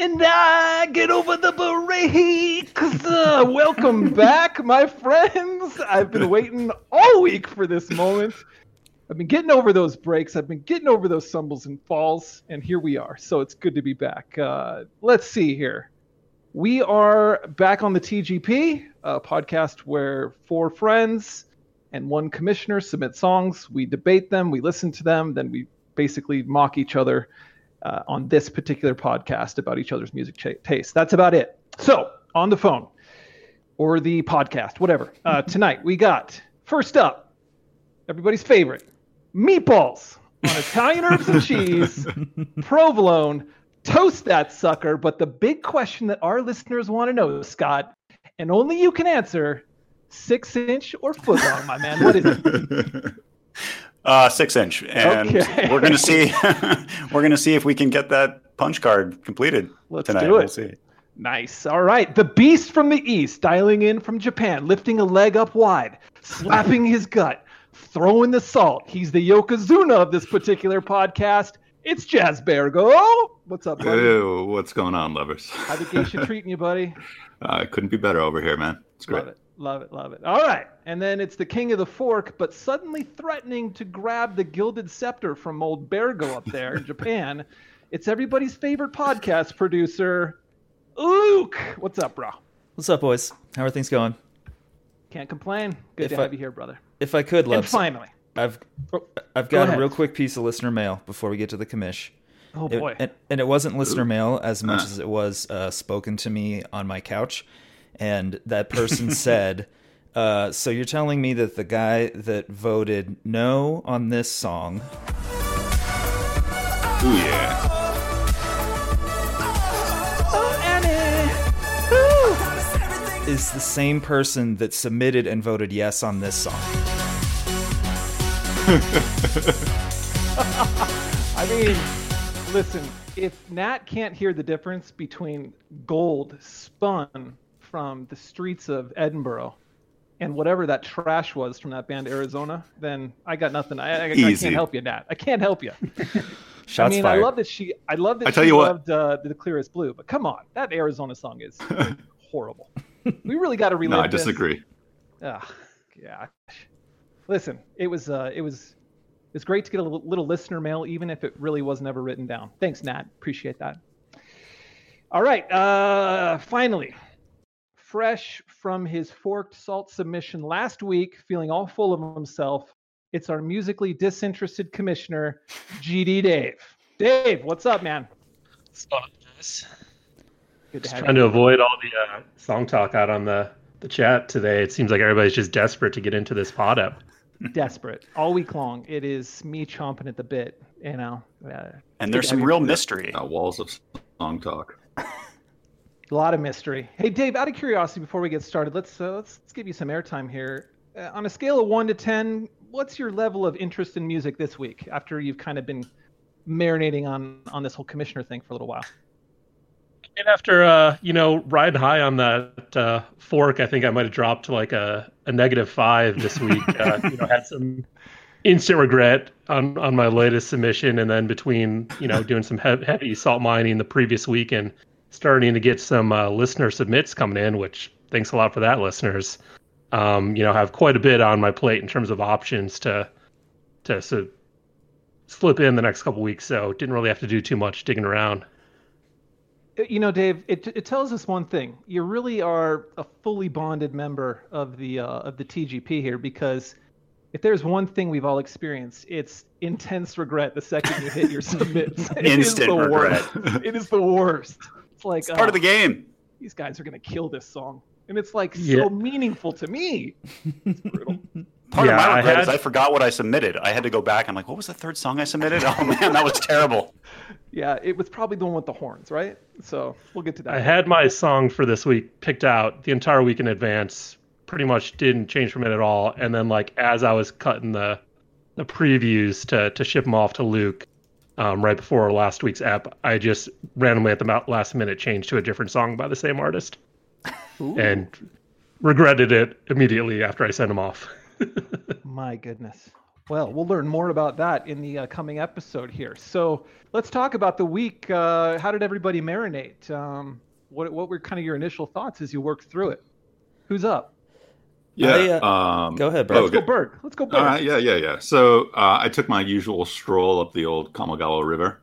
And I get over the breaks. Uh, welcome back, my friends. I've been waiting all week for this moment. I've been getting over those breaks. I've been getting over those stumbles and falls, and here we are. So it's good to be back. Uh, let's see here. We are back on the TGP, a podcast where four friends and one commissioner submit songs. We debate them, we listen to them, then we basically mock each other uh, on this particular podcast about each other's music ch- taste. That's about it. So, on the phone or the podcast, whatever. Uh, tonight we got first up, everybody's favorite, meatballs on Italian herbs and cheese, provolone. Toast that sucker. But the big question that our listeners want to know, Scott, and only you can answer six inch or foot long, my man? What is it? Uh, six inch, and Okay. we're gonna see. we're gonna see if we can get that punch card completed Let's tonight. do it. We'll see. Nice. All right. The beast from the east, dialing in from Japan, lifting a leg up wide, slapping his gut, throwing the salt. He's the Yokozuna of this particular podcast. It's Jazz Bergo. What's up, buddy? Ew, what's going on, lovers? How the geisha treating you, buddy? Uh, couldn't be better over here, man. It's great. Love it. Love it. Love it. All right. And then it's the king of the fork, but suddenly threatening to grab the gilded scepter from old Bergo up there in Japan. It's everybody's favorite podcast producer, Luke. What's up, bro? What's up, boys? How are things going? Can't complain. Good If to I- have you here, brother. If I could, And love, finally, I've Oh, I've go got a real quick piece of listener mail before we get to the commish. oh It- boy, and, and it wasn't listener mail as much as it was uh, spoken to me on my couch, and that person said, uh, "So you're telling me that the guy that voted no on this song Ooh, yeah. is the same person that submitted and voted yes on this song?" I mean, listen, if Nat can't hear the difference between gold spun from the streets of Edinburgh and whatever that trash was from that band Arizona, then I got nothing. I, I, I can't help you, Nat. I can't help you. Shots I mean, fired. I love that she. I love that I tell she you what. loved uh, the clearest blue. But come on, that Arizona song is horrible. We really got to relive. No, I disagree. Ugh, gosh. Listen, it was uh, it was it's great to get a little, little listener mail, even if it really was never written down. Thanks, Nat. Appreciate that. All right. Uh, finally, fresh from his forked salt submission last week, feeling all full of himself. It's our musically disinterested commissioner, GD Dave. Dave, what's up, man? What's going guys? Good to Just have trying you. to avoid all the uh, song talk out on the, the chat today. It seems like everybody's just desperate to get into this pod up. Desperate all week long. It is me chomping at the bit. You know. Uh, And there's some real mystery. Uh, walls of song talk. A lot of mystery. Hey, Dave. Out of curiosity, before we get started, let's uh, let's, let's give you some airtime here. Uh, on a scale of one to ten, what's your level of interest in music this week? After you've kind of been marinating on on this whole commissioner thing for a little while. And after uh, you know, riding high on that uh, fork, I think I might have dropped to like a, a negative five this week. uh, you know, had some instant regret on on my latest submission, and then between you know doing some he- heavy salt mining the previous week and starting to get some uh, listener submits coming in, which thanks a lot for that, listeners. Um, you know, I have quite a bit on my plate in terms of options to to so, slip in the next couple weeks. So didn't really have to do too much digging around. Uh, You know, Dave, it, it tells us one thing. You really are a fully bonded member of the uh, of the TGP here because if there's one thing we've all experienced, it's intense regret the second you hit your submits. It is Instant the regret. Worst. It is the worst. It's like It's part of the uh, game. these guys are gonna kill this song, and it's like Yeah. so meaningful to me. It's brutal. Part Yeah, of my I regret is I forgot what I submitted. I had to go back. I'm like, what was the third song I submitted? Oh man, that was terrible. yeah, it was probably the one with the horns, right? So we'll get to that. I had my song for this week picked out the entire week in advance. Pretty much didn't change from it at all. And then like as I was cutting the the previews to to ship them off to Luke, um, right before last week's app, I just randomly at the last minute changed to a different song by the same artist Ooh, and regretted it immediately after I sent them off. my goodness. Well, we'll learn more about that in the uh, coming episode here. So let's talk about the week. Uh, how did everybody marinate? Um, what what were kind of your initial thoughts as you worked through it? Who's up? Yeah. I, uh, um, go ahead, oh, Let's go good. Berg. Let's go Berg. All right, yeah, yeah, yeah. So uh, I took my usual stroll up the old Kamogawa River,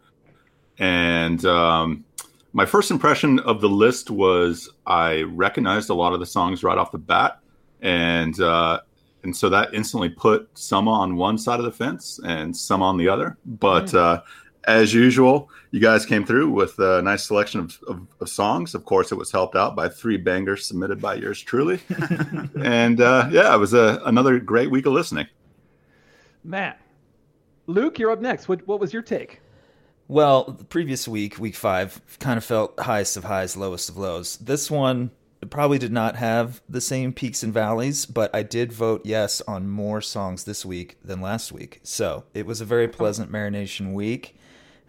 and um, my first impression of the list was I recognized a lot of the songs right off the bat, and uh, and so that instantly put some on one side of the fence and some on the other. But uh, as usual, you guys came through with a nice selection of, of, of songs. Of course, it was helped out by three bangers submitted by yours truly, and uh, yeah, it was a, another great week of listening. Matt. Luke, you're up next. What what was your take? Well, the previous week, week five, kind of felt highest of highs, lowest of lows. This one probably did not have the same peaks and valleys, but I did vote yes on more songs this week than last week. So it was a very pleasant marination week.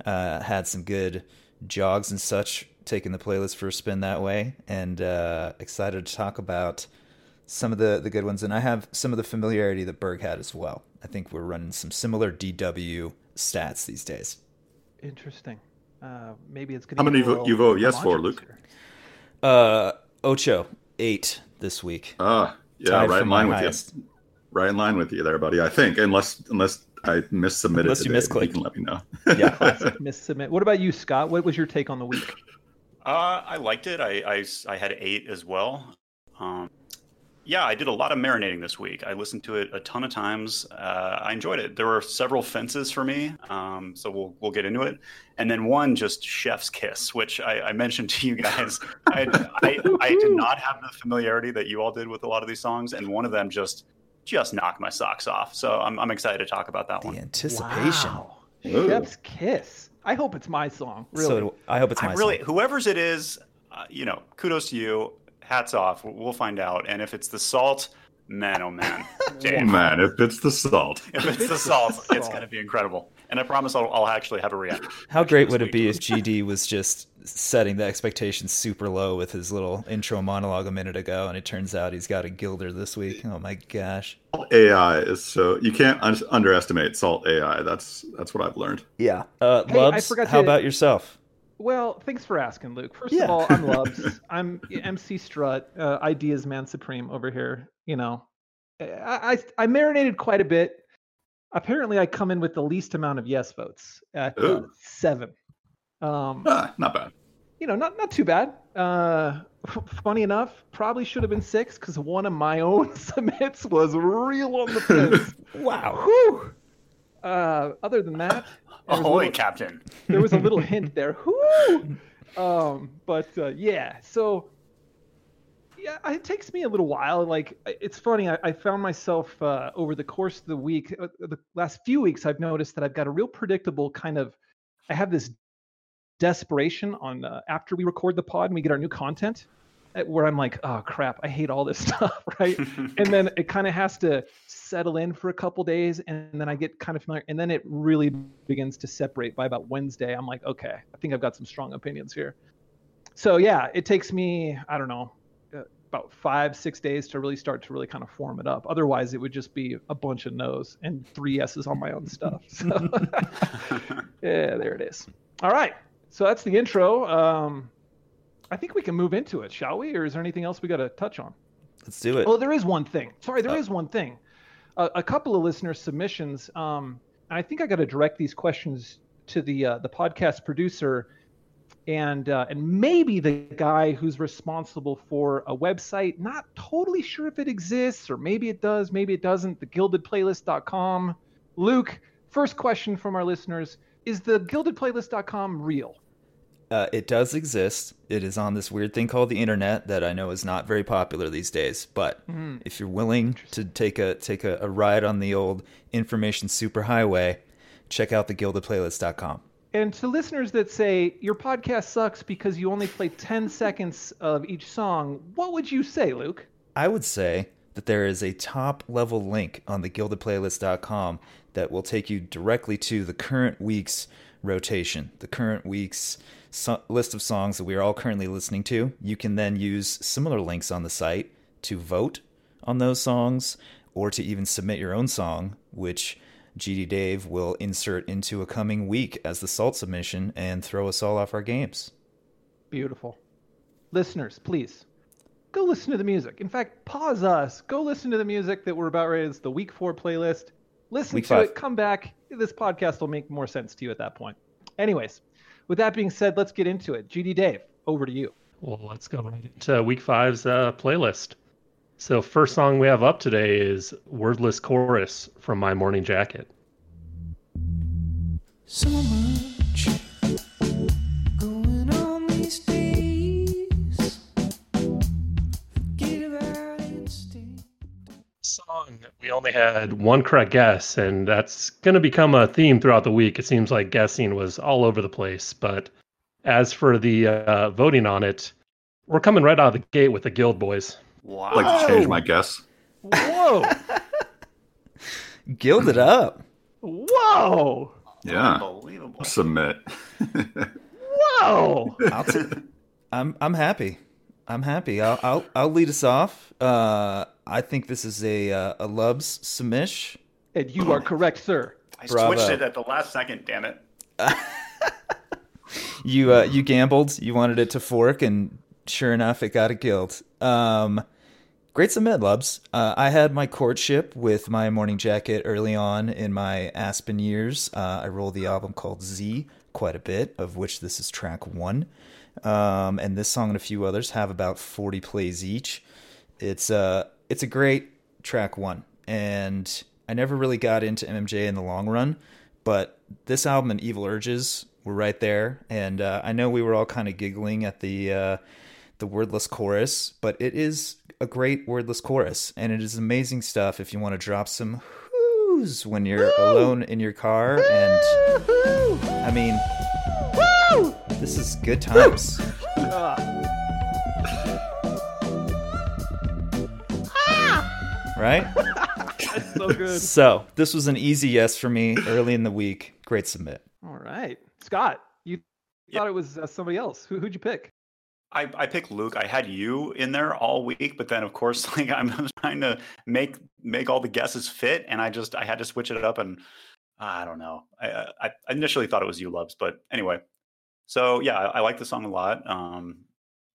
Uh, had some good jogs and such, taking the playlist for a spin that way, and uh, excited to talk about some of the, the good ones. And I have some of the familiarity that Berg had as well. I think we're running some similar DW stats these days. Interesting. Uh, maybe it's going to How many vo- you vote yes for, Luke? Uh, Ocho eight this week. Ah, yeah, Tied right in my line with highest. you. Right in line with you there, buddy. I think, unless unless I missubmitted Unless you today, misclicked. you can let me know. Yeah. Classic miss submit. What about you, Scott? What was your take on the week? Uh, I liked it. I I had eight as well. Um, yeah, I did a lot of marinating this week. I listened to it a ton of times. Uh, I enjoyed it. There were several fences for me, um, so we'll we'll get into it. And then one just Chef's Kiss, which I, I mentioned to you guys. I, I I did not have the familiarity that you all did with a lot of these songs, and one of them just just knock my socks off. So I'm I'm excited to talk about that one. The one. anticipation. Wow. Ooh. Chef's kiss. I hope it's my song. Really. So I hope it's my I really, song. whoever's it is, uh, you know, kudos to you. Hats off. We'll- We'll find out. And if it's the salt, man, oh man, Dave, Man, if it's the salt. if it's the salt, it's going to be incredible. And I promise I'll, I'll actually have a reaction. How great would it be if GD was just setting the expectations super low with his little intro monologue a minute ago, and it turns out he's got a Gilder this week? Oh my gosh! AI is so you can't un- underestimate salt AI. That's that's what I've learned. Yeah. Uh, Hey, I Lubs, forgot how to- about yourself? Well, thanks for asking, Luke. First Yeah. of all, I'm Lubs. I'm MC Strut, uh, Ideas Man Supreme over here. You know, I, I I marinated quite a bit. Apparently, I come in with the least amount of yes votes at uh, seven. Um, Ah, not bad. you know, not not too bad. Uh, funny enough, probably should have been six because one of my own submits was real on the fence. Wow. Whew. Uh, other than that, there was a Ahoy, little- Captain. there was a little hint there. Whoo! Um, but uh, yeah, so yeah, it takes me a little while. Like it's funny, I, I found myself uh, over the course of the week, uh, the last few weeks, I've noticed that I've got a real predictable kind of. I have this desperation on uh, after we record the pod and we get our new content, uh, where I'm like, oh crap, I hate all this stuff, right? and then it kind of has to settle in for a couple days and then i get kind of familiar and then it really begins to separate by about wednesday i'm like okay i think i've got some strong opinions here so yeah it takes me i don't know about five six days to really start to really kind of form it up otherwise it would just be a bunch of no's and three yeses on my own stuff so yeah there it is all right so that's the intro um i think we can move into it shall we or is there anything else we got to touch on Let's do it. Oh, there is one thing. Sorry, there Uh, is one thing. A a couple of listener submissions. Um, and I think I got to direct these questions to the uh, the podcast producer, and uh, and maybe the guy who's responsible for a website. Not totally sure if it exists, or maybe it does, maybe it doesn't. The GildedPlaylist.com. Luke, first question from our listeners: Is the GildedPlaylist.com real? Uh, it does exist. It is on this weird thing called the internet that I know is not very popular these days. But if you're willing to take a take a, a ride on the old information superhighway, check out the gildedplaylist.com. And to listeners that say your podcast sucks because you only play 10 seconds of each song, what would you say, Luke? I would say that there is a top level link on the gildedplaylist.com that will take you directly to the current week's rotation, the current week's so- list of songs that we are all currently listening to. You can then use similar links on the site to vote on those songs or to even submit your own song, which GD Dave will insert into a coming week as the salt submission and throw us all off our games. Beautiful. Listeners, please go listen to the music. In fact, pause us. Go listen to the music that we're about ready. It's the week four playlist. Listen Week to five. it. Come back. This podcast will make more sense to you at that point. Anyways, with that being said, let's get into it. GD Dave, over to you. Well, let's go right into week five's uh, playlist. So, first song we have up today is Wordless Chorus from My Morning Jacket. So much going on these days. Forget about instinct. Song, we only had one correct guess, and that's going to become a theme throughout the week. It seems like guessing was all over the place. But as for the uh, voting on it, we're coming right out of the gate with the Guild Boys. Wow. I'd like to change my guess. Whoa. Gilded up. Whoa. Yeah. Unbelievable. Submit. Whoa. I'll t- I'm I'm happy. I'm happy. I'll I'll, I'll lead us off. Uh, I think this is a uh, a Lubs submish. And you are correct, sir. I Bravo. switched it at the last second, damn it. You uh, you gambled. You wanted it to fork, and sure enough, it got a guild. Um, great submit, Lubs. Uh, I had my courtship with my morning jacket early on in my Aspen years. Uh, I rolled the album called Z quite a bit, of which this is track one. Um, and this song and a few others have about 40 plays each. It's uh it's a great track one, and I never really got into MMJ in the long run, but this album and Evil Urges were right there, and uh, I know we were all kind of giggling at the uh, the wordless chorus, but it is a great wordless chorus, and it is amazing stuff if you want to drop some whoos when you're alone in your car, and I mean, this is good times. Right? So good. So, this was an easy yes for me early in the week. Great submit. All right. Scott, you Yeah. thought it was uh, somebody else. Who, who'd you pick? I, I picked Luke. I had you in there all week, but then of course, like I'm trying to make make all the guesses fit, and I just I had to switch it up, and I don't know. I I, initially thought it was you, Loves, but anyway. So yeah, I, I like the song a lot. Um,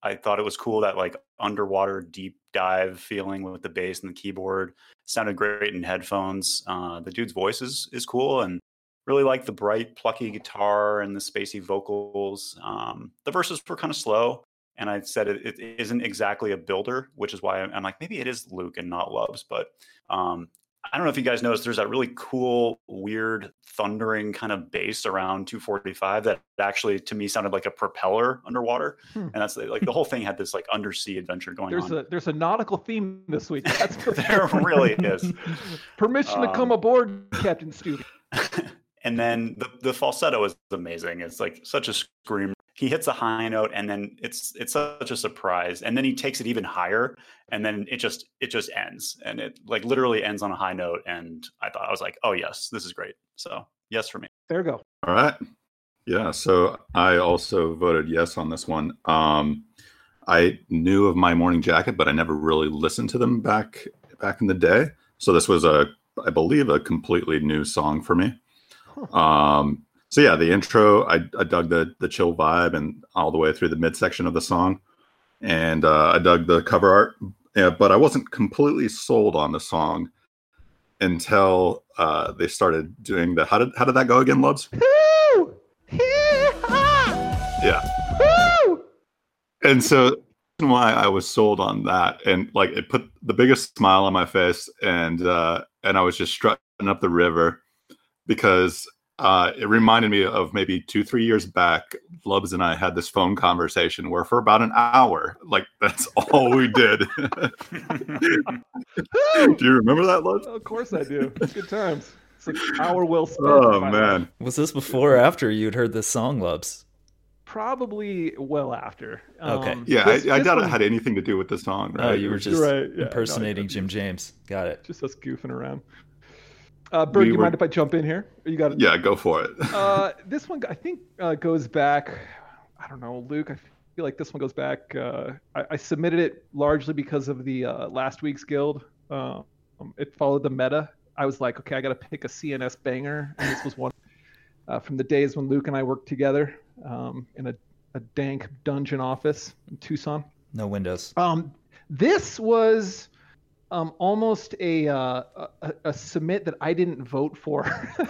I thought it was cool that like underwater deep dive feeling with the bass and the keyboard sounded great in headphones. Uh, the dude's voice is is cool, and really like the bright, plucky guitar and the spacey vocals. Um, the verses were kind of slow, and I said it, it isn't exactly a builder, which is why I'm, I'm like maybe it is Luke and not Loves. But um, I don't know if you guys noticed. There's that really cool, weird, thundering kind of bass around 245 that actually to me sounded like a propeller underwater, Hmm. and that's like the whole thing had this like undersea adventure going There's on. a there's a nautical theme this week. That's there really is. Permission to come Um, aboard, Captain Stu. and then the, the falsetto is amazing. It's like such a scream. He hits a high note and then it's it's such a surprise. And then he takes it even higher and then it just it just ends. And it like literally ends on a high note. And I thought I was like, oh yes, this is great. So yes for me. There you go. All right. Yeah. So I also voted yes on this one. Um, I knew of my morning jacket, but I never really listened to them back back in the day. So this was a, I believe, a completely new song for me. Um, so yeah, the intro, I, I dug the the chill vibe and all the way through the midsection of the song, and uh, I dug the cover art. Yeah, but I wasn't completely sold on the song until uh, they started doing the how did how did that go again, Loves? Yeah. Woo! and so why I was sold on that and like it put the biggest smile on my face and uh and I was just strutting up the river because uh it reminded me of maybe two three years back Lubs and I had this phone conversation where for about an hour like that's all we did do you remember that Lubs? Of course I do. It's good times. It's like hour well spent. oh by the way. man Was this before or after you'd heard this song, Lubs? Probably well after. Okay. Um, yeah this- I, I this doubt one- it had anything to do with the song right Oh, you were just Right, yeah, impersonating I- Jim James. Got it. just us goofing around. Uh, Bird, We you were- mind if I jump in here? Or You got it. yeah go for it Uh, this one, I think, uh, goes back. I don't know, Luke. I feel like this one goes back. Uh, I, I submitted it largely because of the uh, last week's guild. Uh, um, it followed the meta I was like, okay, I got to pick a CNS banger, and this was one uh, from the days when Luke and I worked together um, in a, a dank dungeon office in Tucson. No windows. Um, this was um, almost a, uh, a a submit that I didn't vote for.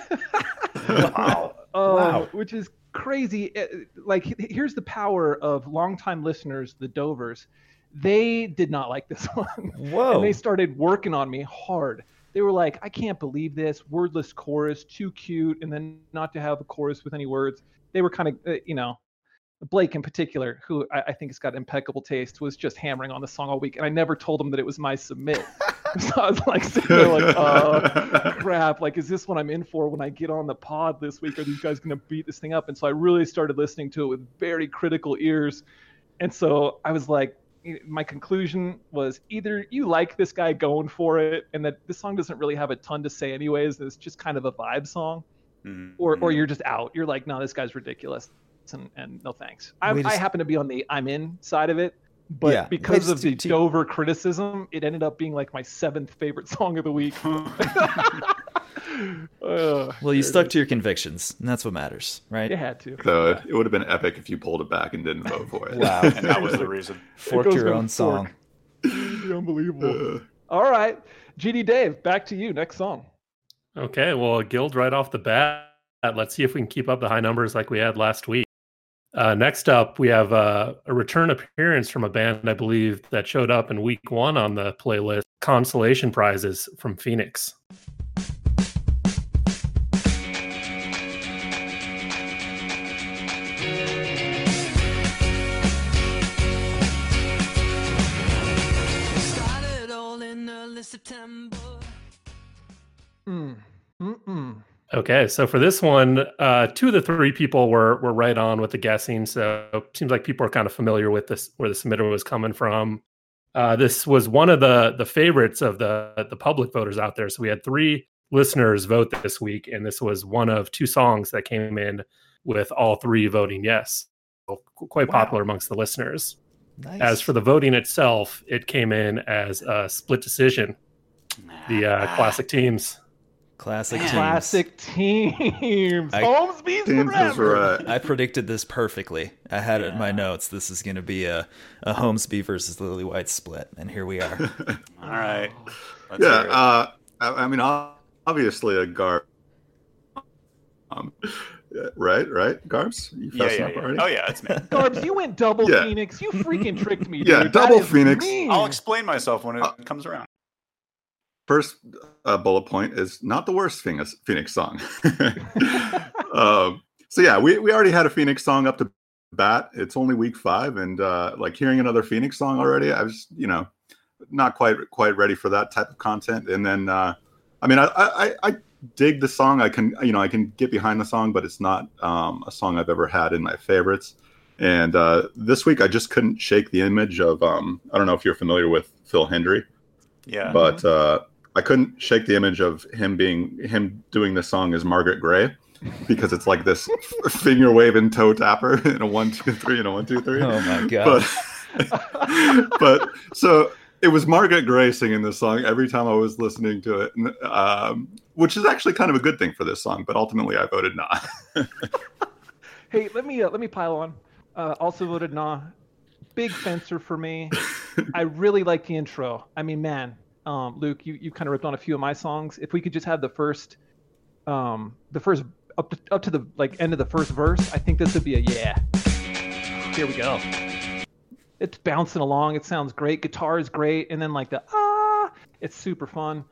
Wow. Um, Wow. Which is crazy. Uh, Like, here's the power of longtime listeners, the Dovers. They did not like this one. Whoa. And they started working on me hard. They were like, I can't believe this. Wordless chorus, too cute. And then not to have a chorus with any words. They were kind of, uh, you know, Blake in particular, who I, I think has got impeccable taste, was just hammering on the song all week. And I never told him that it was my submit. so I was like sitting there like, oh, crap. Like, is this what I'm in for when I get on the pod this week? Are these guys going to beat this thing up? And so I really started listening to it with very critical ears. And so I was like, my conclusion was either you like this guy going for it and that this song doesn't really have a ton to say anyways and it's just kind of a vibe song Mhm. or or Mhm. you're just out you're like no this guy's ridiculous and, and no thanks I, We I happen to be on the i'm in side of it but Yeah, because it's of the too- too- dover criticism it ended up being like my seventh favorite song of the week Ugh, well, you there stuck is. to your convictions, and that's what matters, right? you had to So it, it would have been epic if you pulled it back and didn't vote for it. Wow. and that was the reason. Forked your gonna own song. unbelievable Uh, all right gd dave back to you next song Okay, well, guild right off the bat. Let's see if we can keep up the high numbers like we had last week. Uh, next up, we have uh, a return appearance from a band I believe that showed up in week one on the playlist. Consolation prizes from Phoenix. Started all in early September. mm. Mm-mm. Okay, so for this one, uh, two of the three people were were right on with the guessing. So it seems like people are kind of familiar with this where the submitter was coming from. Uh, this was one of the the favorites of the the public voters out there. So we had three listeners vote this week, and this was one of two songs that came in with all three voting yes. So quite Wow. popular amongst the listeners. Nice. As for the voting itself, it came in as a split decision. The uh, classic teams. Classic Man. teams. Classic teams. I- Holmesby's James is forever. right. I predicted this perfectly. I had it in my notes. This is going to be a, a Holmesby versus Lily White split, and here we are. All right. Let's yeah, uh, I, I mean, obviously a Garb. Um, yeah, right, right, Garbs. You yeah, fessing yeah, up yeah. already? Oh yeah, it's me. Garbs, you went double Yeah. Phoenix. You freaking tricked me. Yeah, double Phoenix. mean. I'll explain myself when it Uh, comes around. First uh, bullet point is not the worst Phoenix, Phoenix song. um, so yeah, we, we already had a Phoenix song up to bat. It's only week five, and uh, like hearing another Phoenix song already, I was you know not quite quite ready for that type of content. And then uh, I mean, I, I I dig the song. I can you know I can get behind the song, but it's not um, a song I've ever had in my favorites. And uh, this week, I just couldn't shake the image of um, I don't know if you're familiar with Phil Hendrie Yeah. but uh, I couldn't shake the image of him being him doing this song as Margaret Gray because it's like this finger waving toe tapper in a one two three and a one two three. Oh my god! But but so it was Margaret Gray singing this song every time I was listening to it, um, which is actually kind of a good thing for this song. But ultimately, I voted not. Hey, let me uh, let me pile on. Uh, also voted nah. Big fencer for me. I really like the intro. I mean, man, um, Luke, you, you kind of ripped on a few of my songs. If we could just have the first, um, the first up to, up to the like end of the first verse, I think this would be a yeah. Here we go. It's bouncing along. It sounds great. Guitar is great, and then like the ah, it's super fun.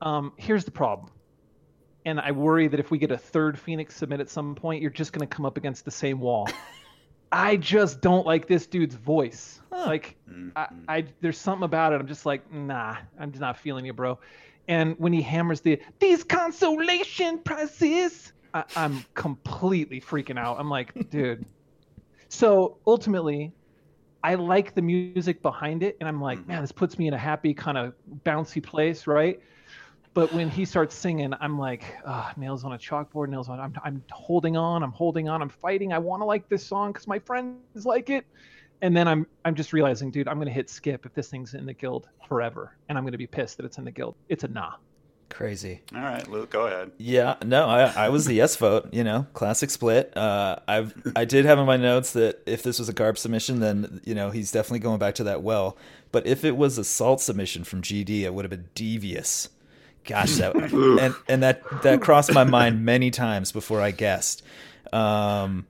Um, here's the problem and I worry that if we get a third Phoenix submit at some point, you're just going to come up against the same wall. I just don't like this dude's voice. Huh. Like, Mm, I. I, there's something about it. I'm just like, nah, I'm just not feeling you, bro. And when he hammers the these consolation prizes, I, I'm completely freaking out. I'm like, dude. So ultimately, I like the music behind it, and I'm like, Mhm. man, this puts me in a happy kind of bouncy place, right? But when he starts singing, I'm like, ah, nails on a chalkboard, nails on. I'm, I'm holding on, I'm holding on, I'm fighting. I want to like this song because my friends like it, and then I'm, I'm just realizing, dude, I'm gonna hit skip if this thing's in the guild forever, and I'm gonna be pissed that it's in the guild. It's a nah. Crazy. All right, Luke, go ahead. Yeah, no, I, I was the yes vote. You know, classic split. Uh, I've I did have in my notes that if this was a Garb submission, then you know he's definitely going back to that well. But if it was a salt submission from GD, it would have been devious. Gosh, that and and that that crossed my mind many times before I guessed. Um,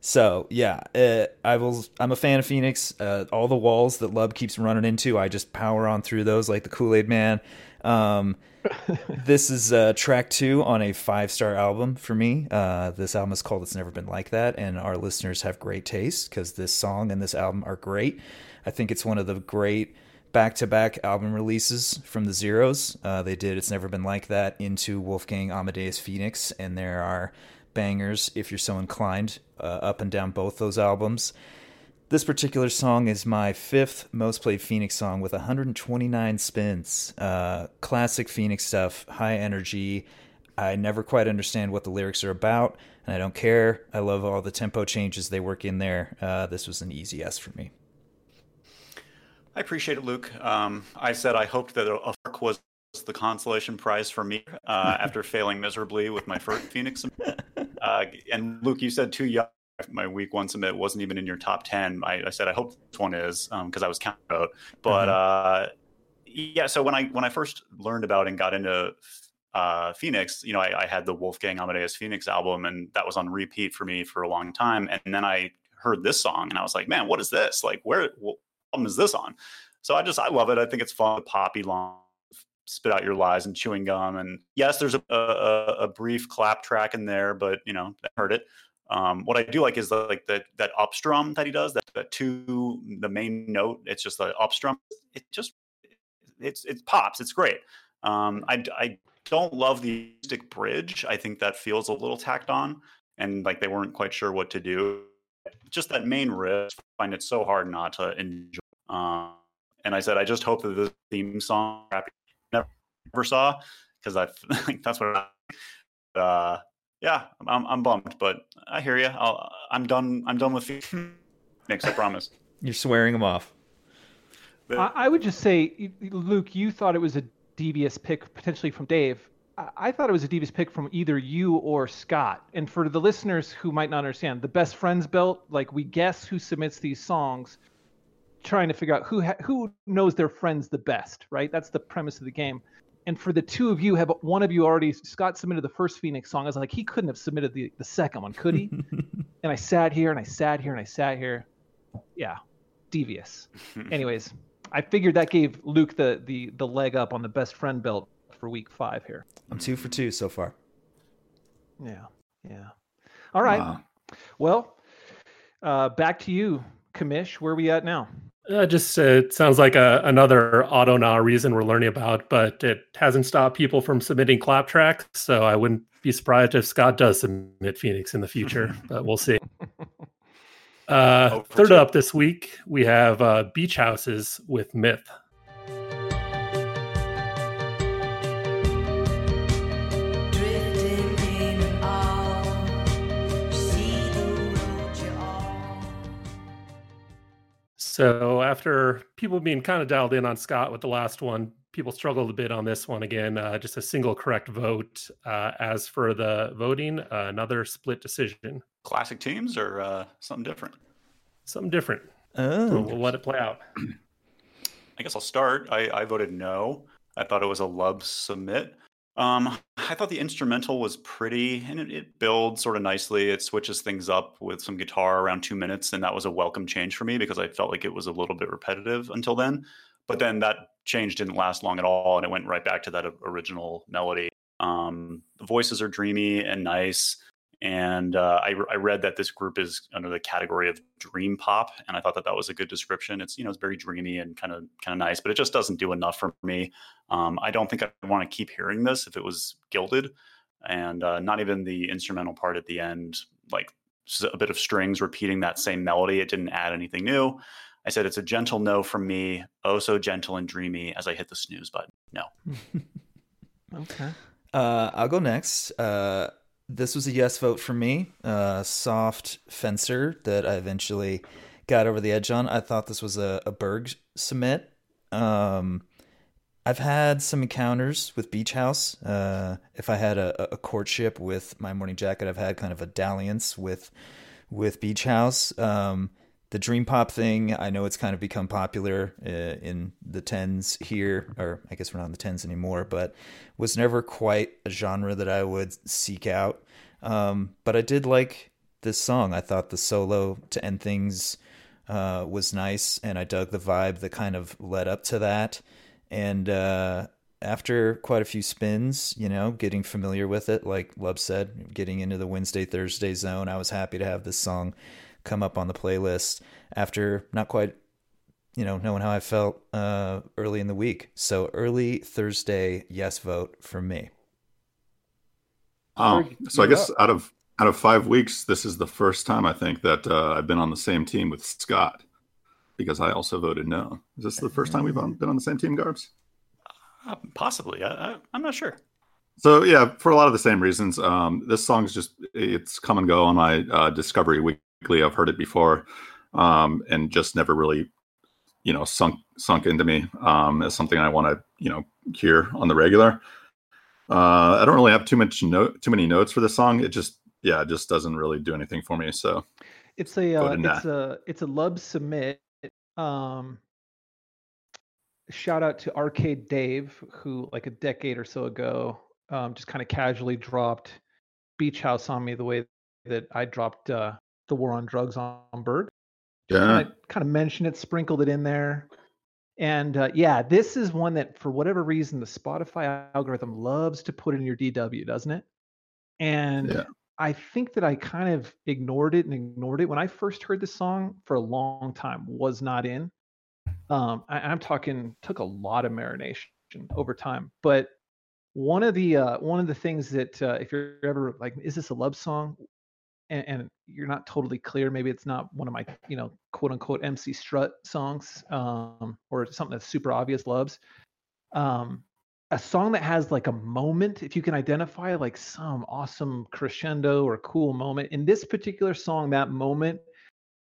so yeah, uh, I will. I'm a fan of Phoenix. Uh, all the walls that Lub keeps running into, I just power on through those like the Kool Aid Man. Um, this is uh, track two on a five star album for me. Uh, this album is called "It's Never Been Like That," and our listeners have great taste because this song and this album are great. I think it's one of the great back to back album releases from the Zeros. Uh, they did "It's Never Been Like That" into Wolfgang Amadeus Phoenix, and there are bangers if you're so inclined uh, up and down both those albums. This particular song is my fifth most played Phoenix song with 129 spins. Uh, classic Phoenix stuff, high energy. I never quite understand what the lyrics are about, and I don't care. I love all the tempo changes they work in there. Uh, this was an easy S for me. I appreciate it, Luke. Um, I said I hoped that a fork was the consolation prize for me uh, after failing miserably with my first Phoenix. Uh, and Luke, you said too young. My week one submit wasn't even in your top ten. I, I said I hope this one is because I was counting out. But uh, yeah, so when I when I first learned about and got into uh, Phoenix, you know, I, I had the Wolfgang Amadeus Phoenix album, and that was on repeat for me for a long time. And then I heard this song, and I was like, man, what is this? Like, where album is this on? So I just I love it. I think it's fun, poppy, long, spit out your lies and chewing gum. And yes, there's a, a, a brief clap track in there, but you know, I heard it. Um, what I do like is the, like that that up strum that he does, that that two the main note. It's just the up strum. It just it's it pops. It's great. Um, I I don't love the acoustic bridge. I think that feels a little tacked on, and like they weren't quite sure what to do. Just that main riff, I find it so hard not to enjoy. Um, and I said, I just hope that the theme song I never saw because I think that's what. I, uh, yeah, I'm I'm bummed, but I hear you. I'll, I'm done. I'm done with Phoenix. I promise. You're swearing them off. But- I, I would just say, Luke, you thought it was a devious pick potentially from Dave. I, I thought it was a devious pick from either you or Scott. And for the listeners who might not understand, the best friends belt, like we guess who submits these songs, trying to figure out who ha- who knows their friends the best, right? That's the premise of the game. And for the two of you, have one of you already? Scott submitted the first Phoenix song. I was like, he couldn't have submitted the the second one, could he? and I sat here and I sat here and I sat here. Yeah, devious. Anyways, I figured that gave Luke the the the leg up on the best friend belt for week five here. I'm two for two so far. Yeah, yeah. All right. Wow. Well, uh, back to you, Commish. Where are we at now? Uh, just uh, it sounds like a, another auto now reason we're learning about, but it hasn't stopped people from submitting clap tracks. So I wouldn't be surprised if Scott does submit Phoenix in the future, but we'll see. Uh, Hope third two. up this week, we have uh, Beach Houses with Myth. So after people being kind of dialed in on Scott with the last one, people struggled a bit on this one again. Uh, just a single correct vote. Uh, as for the voting, uh, another split decision. Classic teams or uh, something different? Something different. So Oh, we'll let it play out. I guess I'll start. I, I voted no. I thought it was a love submit. Um, I thought the instrumental was pretty and it, it builds sort of nicely. It switches things up with some guitar around two minutes, and that was a welcome change for me because I felt like it was a little bit repetitive until then. But then that change didn't last long at all, and it went right back to that original melody. Um, the voices are dreamy and nice. And uh, I, I read that this group is under the category of dream pop, and I thought that that was a good description. It's you know it's very dreamy and kind of kind of nice, but it just doesn't do enough for me. Um, I don't think I want to keep hearing this if it was gilded, and uh, not even the instrumental part at the end, like a bit of strings repeating that same melody. It didn't add anything new. I said it's a gentle no from me, oh so gentle and dreamy as I hit the snooze button. No. Okay. Uh, I'll go next. Uh, this was a yes vote for me. Uh, soft fencer that I eventually got over the edge on. I thought this was a, a Berg submit. Um, I've had some encounters with Beach House. Uh, if I had a, a courtship with my morning jacket, I've had kind of a dalliance with with Beach House. Um, the dream pop thing, I know it's kind of become popular uh, in the tens here, or I guess we're not in the tens anymore, but was never quite a genre that I would seek out. Um, but I did like this song. I thought the solo to end things uh, was nice, and I dug the vibe that kind of led up to that. And uh, after quite a few spins, you know, getting familiar with it, like Lub said, getting into the Wednesday Thursday zone, I was happy to have this song come up on the playlist after not quite, you know, knowing how I felt uh, early in the week. So early Thursday, yes vote for me. Oh, so I guess up. out of out of five weeks, this is the first time I think that uh, I've been on the same team with Scott because I also voted no. Is this the first time we've been on the same team, Garbs? Uh, possibly. I, I, I'm not sure. So yeah, for a lot of the same reasons. Um, this song's just it's come and go on my uh, Discovery Weekly. I've heard it before, um, and just never really, you know, sunk sunk into me um, as something I want to you know hear on the regular. Uh, I don't really have too much note too many notes for this song. It just yeah, it just doesn't really do anything for me. So It's a uh, it's a it's a lub submit. Um, shout out to Arcade Dave, who like a decade or so ago, um, just kind of casually dropped Beach House on me the way that I dropped uh, the War on Drugs on, on Bird. yeah, Kind of kind of mentioned it, sprinkled it in there. And uh, yeah, this is one that for whatever reason the Spotify algorithm loves to put in your DW, doesn't it? And Yeah. I think that I kind of ignored it and ignored it when I first heard this song for a long time. Was not in. Um, I, I'm talking took a lot of marination over time, but one of the uh, one of the things that uh, if you're ever like, is this a love song? And, and you're not totally clear. Maybe it's not one of my you know quote unquote MC Strut songs, um, or something that's super obvious loves. Um, a song that has like a moment, if you can identify like some awesome crescendo or cool moment. In this particular song, that moment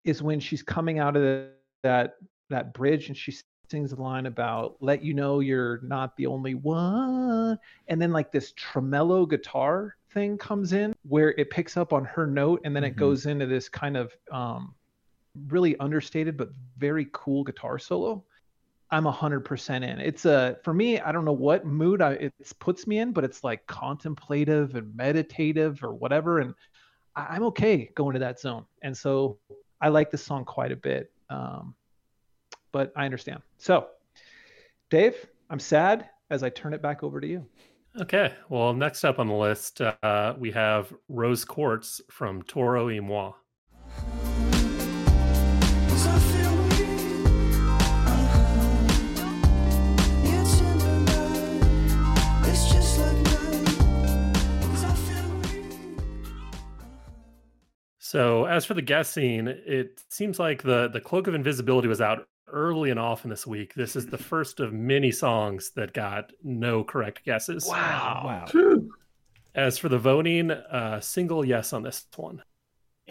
is when she's coming out of the, that that bridge and she sings the line about let you know you're not the only one and then like this tremolo guitar thing comes in where it picks up on her note and then it Mhm. goes into this kind of um really understated but very cool guitar solo. I'm 100% in. It's a for me i don't know what mood I, it puts me in but it's like contemplative and meditative or whatever and I, i'm okay going to that zone. And so i like this song quite a bit um, but i understand. So dave i'm sad as i turn it back over to you Okay. Well, next up on the list, uh, we have Rose Quartz from Toro y Moi. So, as for the guessing, it seems like the the Cloak of Invisibility was out early and often this week. This is the first of many songs that got no correct guesses. Wow. As for the voting, uh, single yes on this one.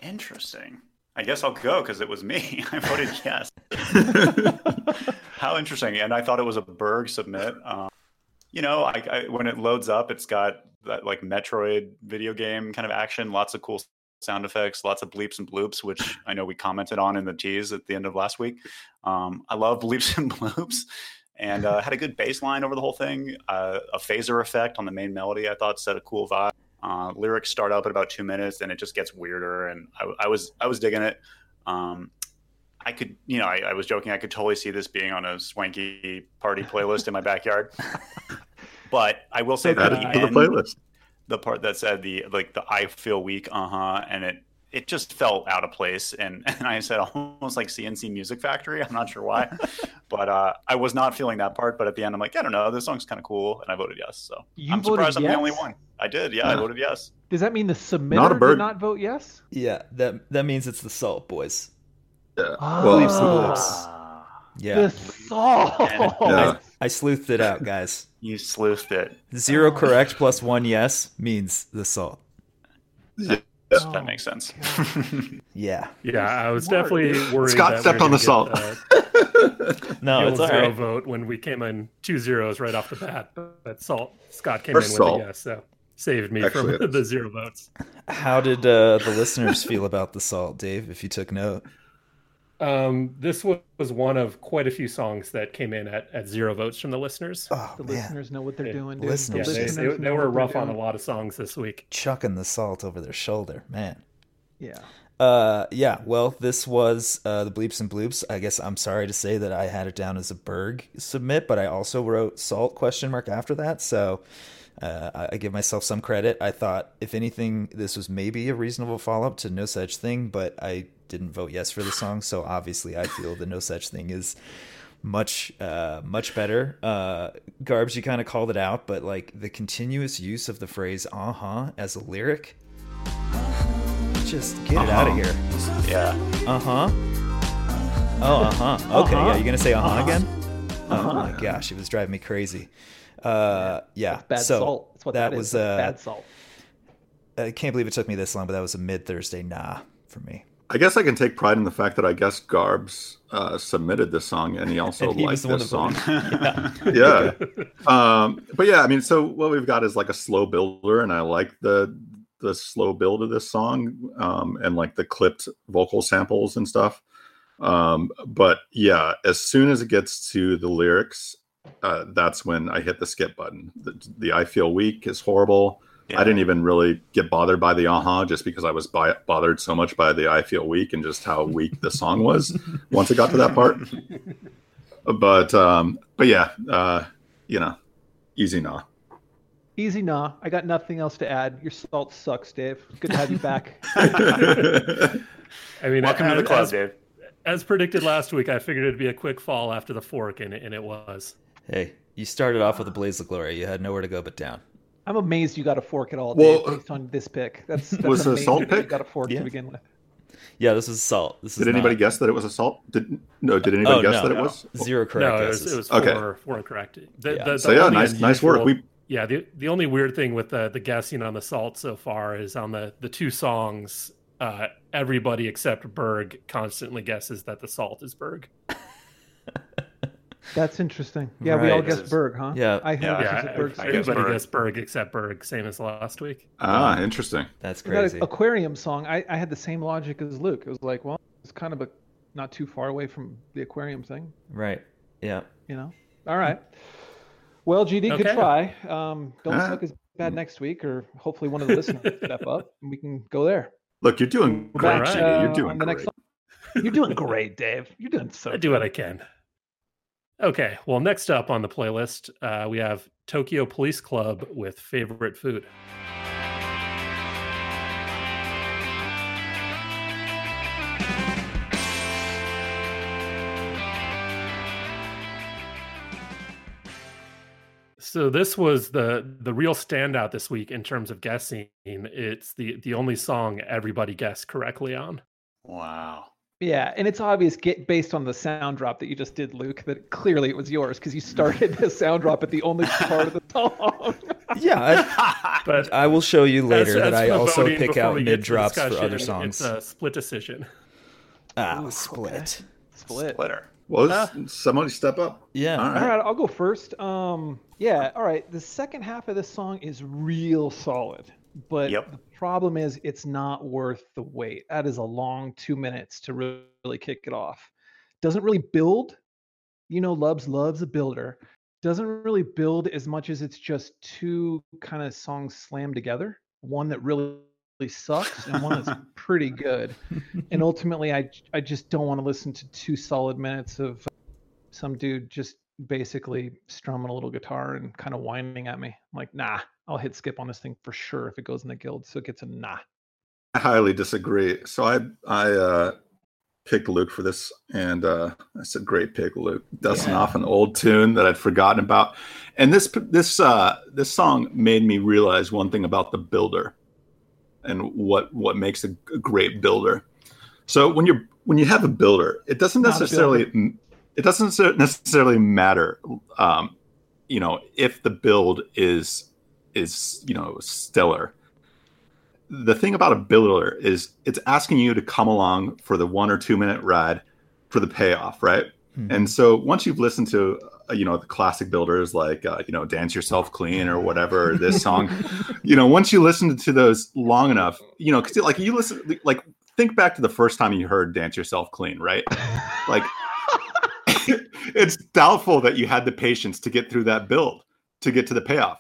Interesting. I guess I'll go because it was me. I voted yes. How interesting. And I thought it was a Berg submit. Um, you know, I, I, when it loads up, it's got that like Metroid video game kind of action, lots of cool sound effects, lots of bleeps and bloops, which I know we commented on in the tease at the end of last week. Um, I love bleeps and bloops. And uh, had a good bass line over the whole thing. Uh, a phaser effect on the main melody, I thought, set a cool vibe. Uh, lyrics start up at about two minutes, and it just gets weirder. And I, I was I was digging it. Um, I could, you know, I, I was joking. I could totally see this being on a swanky party playlist in my backyard. but I will say that Add at it the to the playlist. The part that said the like the I feel weak, uh huh, and it it just felt out of place, and and I said almost like C+C Music Factory. I'm not sure why, but uh, I was not feeling that part. But at the end, I'm like, I don't know, this song's kind of cool, and I voted yes. So You I'm voted surprised I'm the only one. I did, yeah, I voted yes. does that mean the submitter Not a did not vote yes Yeah, that that means it's the salt, boys. Yeah. Ah. Well, Bleeps and bloops. Ah, Yeah. the salt Yeah. I sleuthed it out, guys. you sleuthed it. Zero correct plus one yes means the salt. Yeah. Oh, that makes sense. Yeah. Yeah, I was definitely worried. Scott that stepped we on the salt. get, uh, No, it's old zero right. vote when we came in two zeros right off the bat. But Salt Scott came First in with a yes, so saved me Actually, from the zero votes. How did uh, the listeners feel about the salt, Dave? If you took note. Um, this wa- was one of quite a few songs that came in at, at zero votes from the listeners. Oh The man, listeners know what they're Yeah. doing, dude. Listeners. The yeah, they, they, they were rough on a lot of songs this week. chucking the salt over their shoulder, man. Yeah. Uh, yeah. Well, this was uh, the bleeps and bloops. I guess I'm sorry to say that I had it down as a Berg submit, but I also wrote salt question mark after that. So uh, I, I give myself some credit. I thought, if anything, this was maybe a reasonable follow up to No Such Thing, but I didn't vote yes for the song. So obviously, I feel the No Such Thing is much uh much better uh garbs you kind of called it out but like the continuous use of the phrase uh-huh as a lyric just get it out of Uh-huh. here Yeah. uh-huh oh uh-huh okay Uh-huh. yeah You're gonna say uh-huh, Uh-huh. again oh my gosh it was driving me crazy uh yeah Bad so salt. That's what that that was uh bad salt. i can't believe it took me this long but that was a mid thursday nah for me I guess I can take pride in the fact that I guess Garbs uh, submitted this song and he also And he liked this song. yeah. Um, but yeah, I mean, so what we've got is like a slow builder, and I like the the slow build of this song um, and like the clipped vocal samples and stuff. Um, but yeah, as soon as it gets to the lyrics, uh, that's when I hit the skip button. The, the I feel weak is horrible. Yeah. I didn't even really get bothered by the aha just because I was by, bothered so much by the I feel weak and just how weak the song was once it got to that part. But um, but yeah, uh, you know, easy nah. Easy, nah. I got nothing else to add. Your salt sucks, Dave. Good to have you back. I mean, Welcome to the club, as, Dave. as predicted last week, I figured it'd be a quick fall after the fork, and it, and it was. hey you started off with a blaze of glory you had nowhere to go but down I'm amazed you got a fork at all, Well, Dave, based on this pick. That's, that's Was it a salt that you pick? got a fork Yeah. to begin with. yeah this is salt this is Did anybody not- guess that it was assault? Did no? Did anybody Oh, guess no, that it was? zero correct no, it was, guesses. it was Okay. four, four incorrect. The, Yeah. the, the So yeah, only nice nice work. We Yeah, the the only weird thing with the the guessing on the salt so far is on the the two songs. Uh, everybody except Berg constantly guesses that the salt is Berg. That's interesting. Yeah, we all guessed Berg, huh? Yeah. I had Yeah. this Yeah, as Berg. I- I guess everybody Berg. guessed Berg except Berg, same as last week. ah interesting. that's That crazy aquarium song, I, I had the same logic as Luke. It was like, well, it's kind of a not too far away from the aquarium thing, right yeah you know. All right. Well, GD, good Okay. try. Um, don't Ah. suck as bad next week, or hopefully one of the listeners will step up and we can go there. Look, you're doing We're great. back, Jimmy. uh, you're doing on the great. next. You're doing great, Dave. You're doing so. I do what I can. Okay, well, next up on the playlist, uh, we have Tokyo Police Club with favorite food. So this was the the real standout this week in terms of guessing. It's the the only song everybody guessed correctly on. Wow. Yeah, and it's obvious get based on the sound drop that you just did, Luke, that clearly it was yours because you started the sound drop at the only part of the song. yeah I, But I will show you later as- that as I also pick out mid to drops for other songs It's a split decision. ah Ooh, split okay. Split. Splitter. Well, Ah. somebody step up. yeah All All right. right, I'll go first. Um, yeah, all right. The second half of this song is real solid, but Yep. the problem is it's not worth the wait. That is a long two minutes to re- really kick it off. Doesn't really build. You know, Lubs loves a builder. Doesn't really build as much as it's just two kind of songs slammed together. One that really sucks and one that's pretty good. And ultimately, I I just don't want to listen to two solid minutes of some dude just basically strumming a little guitar and kind of whining at me. I'm like, nah, I'll hit skip on this thing for sure if it goes in the guild. So it gets a nah. I highly disagree. So I I uh, picked Luke for this, and uh, I said, "Great pick, Luke." Dusting Yeah. off an old tune that I'd forgotten about, and this this uh, this song made me realize one thing about the builder, and what what makes a, a great builder. So when you're when you have a builder, it doesn't Not necessarily it doesn't necessarily matter, um, you know, if the build is is you know stellar. The thing about a builder is it's asking you to come along for the one or two minute ride for the payoff, right? And so once you've listened to uh, you know the classic builders like uh, you know dance yourself clean or whatever this song you know once you listen to those long enough you know because like you listen like think back to the first time you heard dance yourself clean right? Like it's doubtful that you had the patience to get through that build to get to the payoff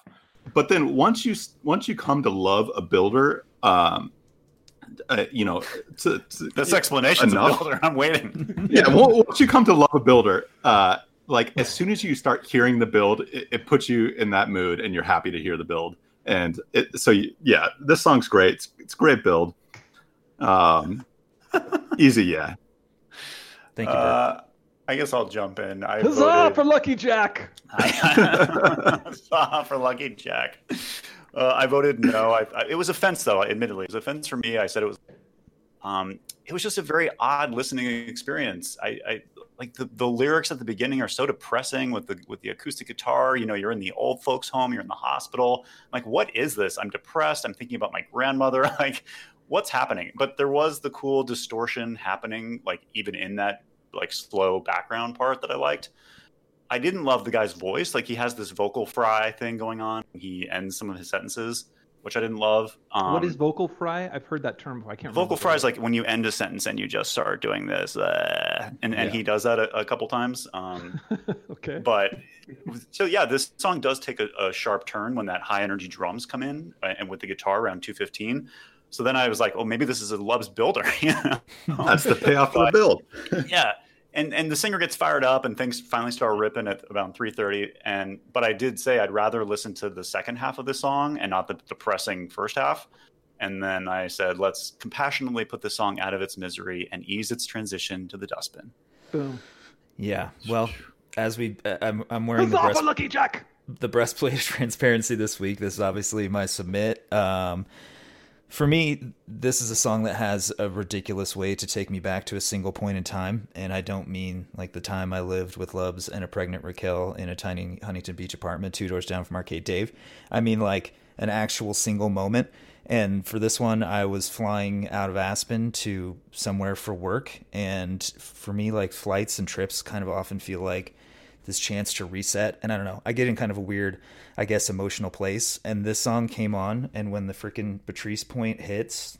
but then once you once you come to love a builder um uh, you know to, to, This explanation's a builder. I'm waiting. yeah once you come to love a builder uh like as soon as you start hearing the build it, it puts you in that mood and you're happy to hear the build and it, so you, yeah this song's great it's, it's a great build um easy yeah Thank you. Bert. Uh, I guess I'll jump in. I Huzzah voted, for Lucky Jack! Huzzah for Lucky Jack. Uh, I voted no. I, I, it was a fence, though. Admittedly, it was a fence for me. I said it was. Um, it was just a very odd listening experience. I, I like the, the lyrics at the beginning are so depressing with the with the acoustic guitar. You know, you're in the old folks' home. You're in the hospital. I'm like, what is this? I'm depressed. I'm thinking about my grandmother. Like, what's happening? But there was the cool distortion happening, like even in that like slow background part that I liked. I didn't love the guy's voice. Like he has this vocal fry thing going on. He ends some of his sentences, which I didn't love. Um, what is vocal fry? I've heard that term before. I can't remember. vocal fry? Is like when you end a sentence and you just start doing this, uh, and and Yeah. he does that a, a couple times. Um, okay. but so yeah, this song does take a, a sharp turn when that high energy drums come in uh, and with the guitar around 215. So then I was like, oh, maybe this is a Love's builder. you know? that's the payoff for the build yeah and and the singer gets fired up and things finally start ripping at about 3.30 and but i did say i'd rather listen to the second half of the song and not the depressing first half and then i said let's compassionately put the song out of its misery and ease its transition to the dustbin Boom. yeah. Well, as we, uh, I'm, I'm wearing the Huzzah breast, Lucky Jack! the breastplate of transparency this week. This is obviously my submit. Um, for me, this is a song that has a ridiculous way to take me back to a single point in time, and I don't mean like the time I lived with Lubs and a pregnant Raquel in a tiny Huntington Beach apartment two doors down from Arcade Dave. I mean like an actual single moment. And for this one, I was flying out of Aspen to somewhere for work, and for me, like flights and trips kind of often feel like this chance to reset. And I don't know, I get in kind of a weird, I guess, emotional place. And this song came on, and when the freaking Patrice point hits,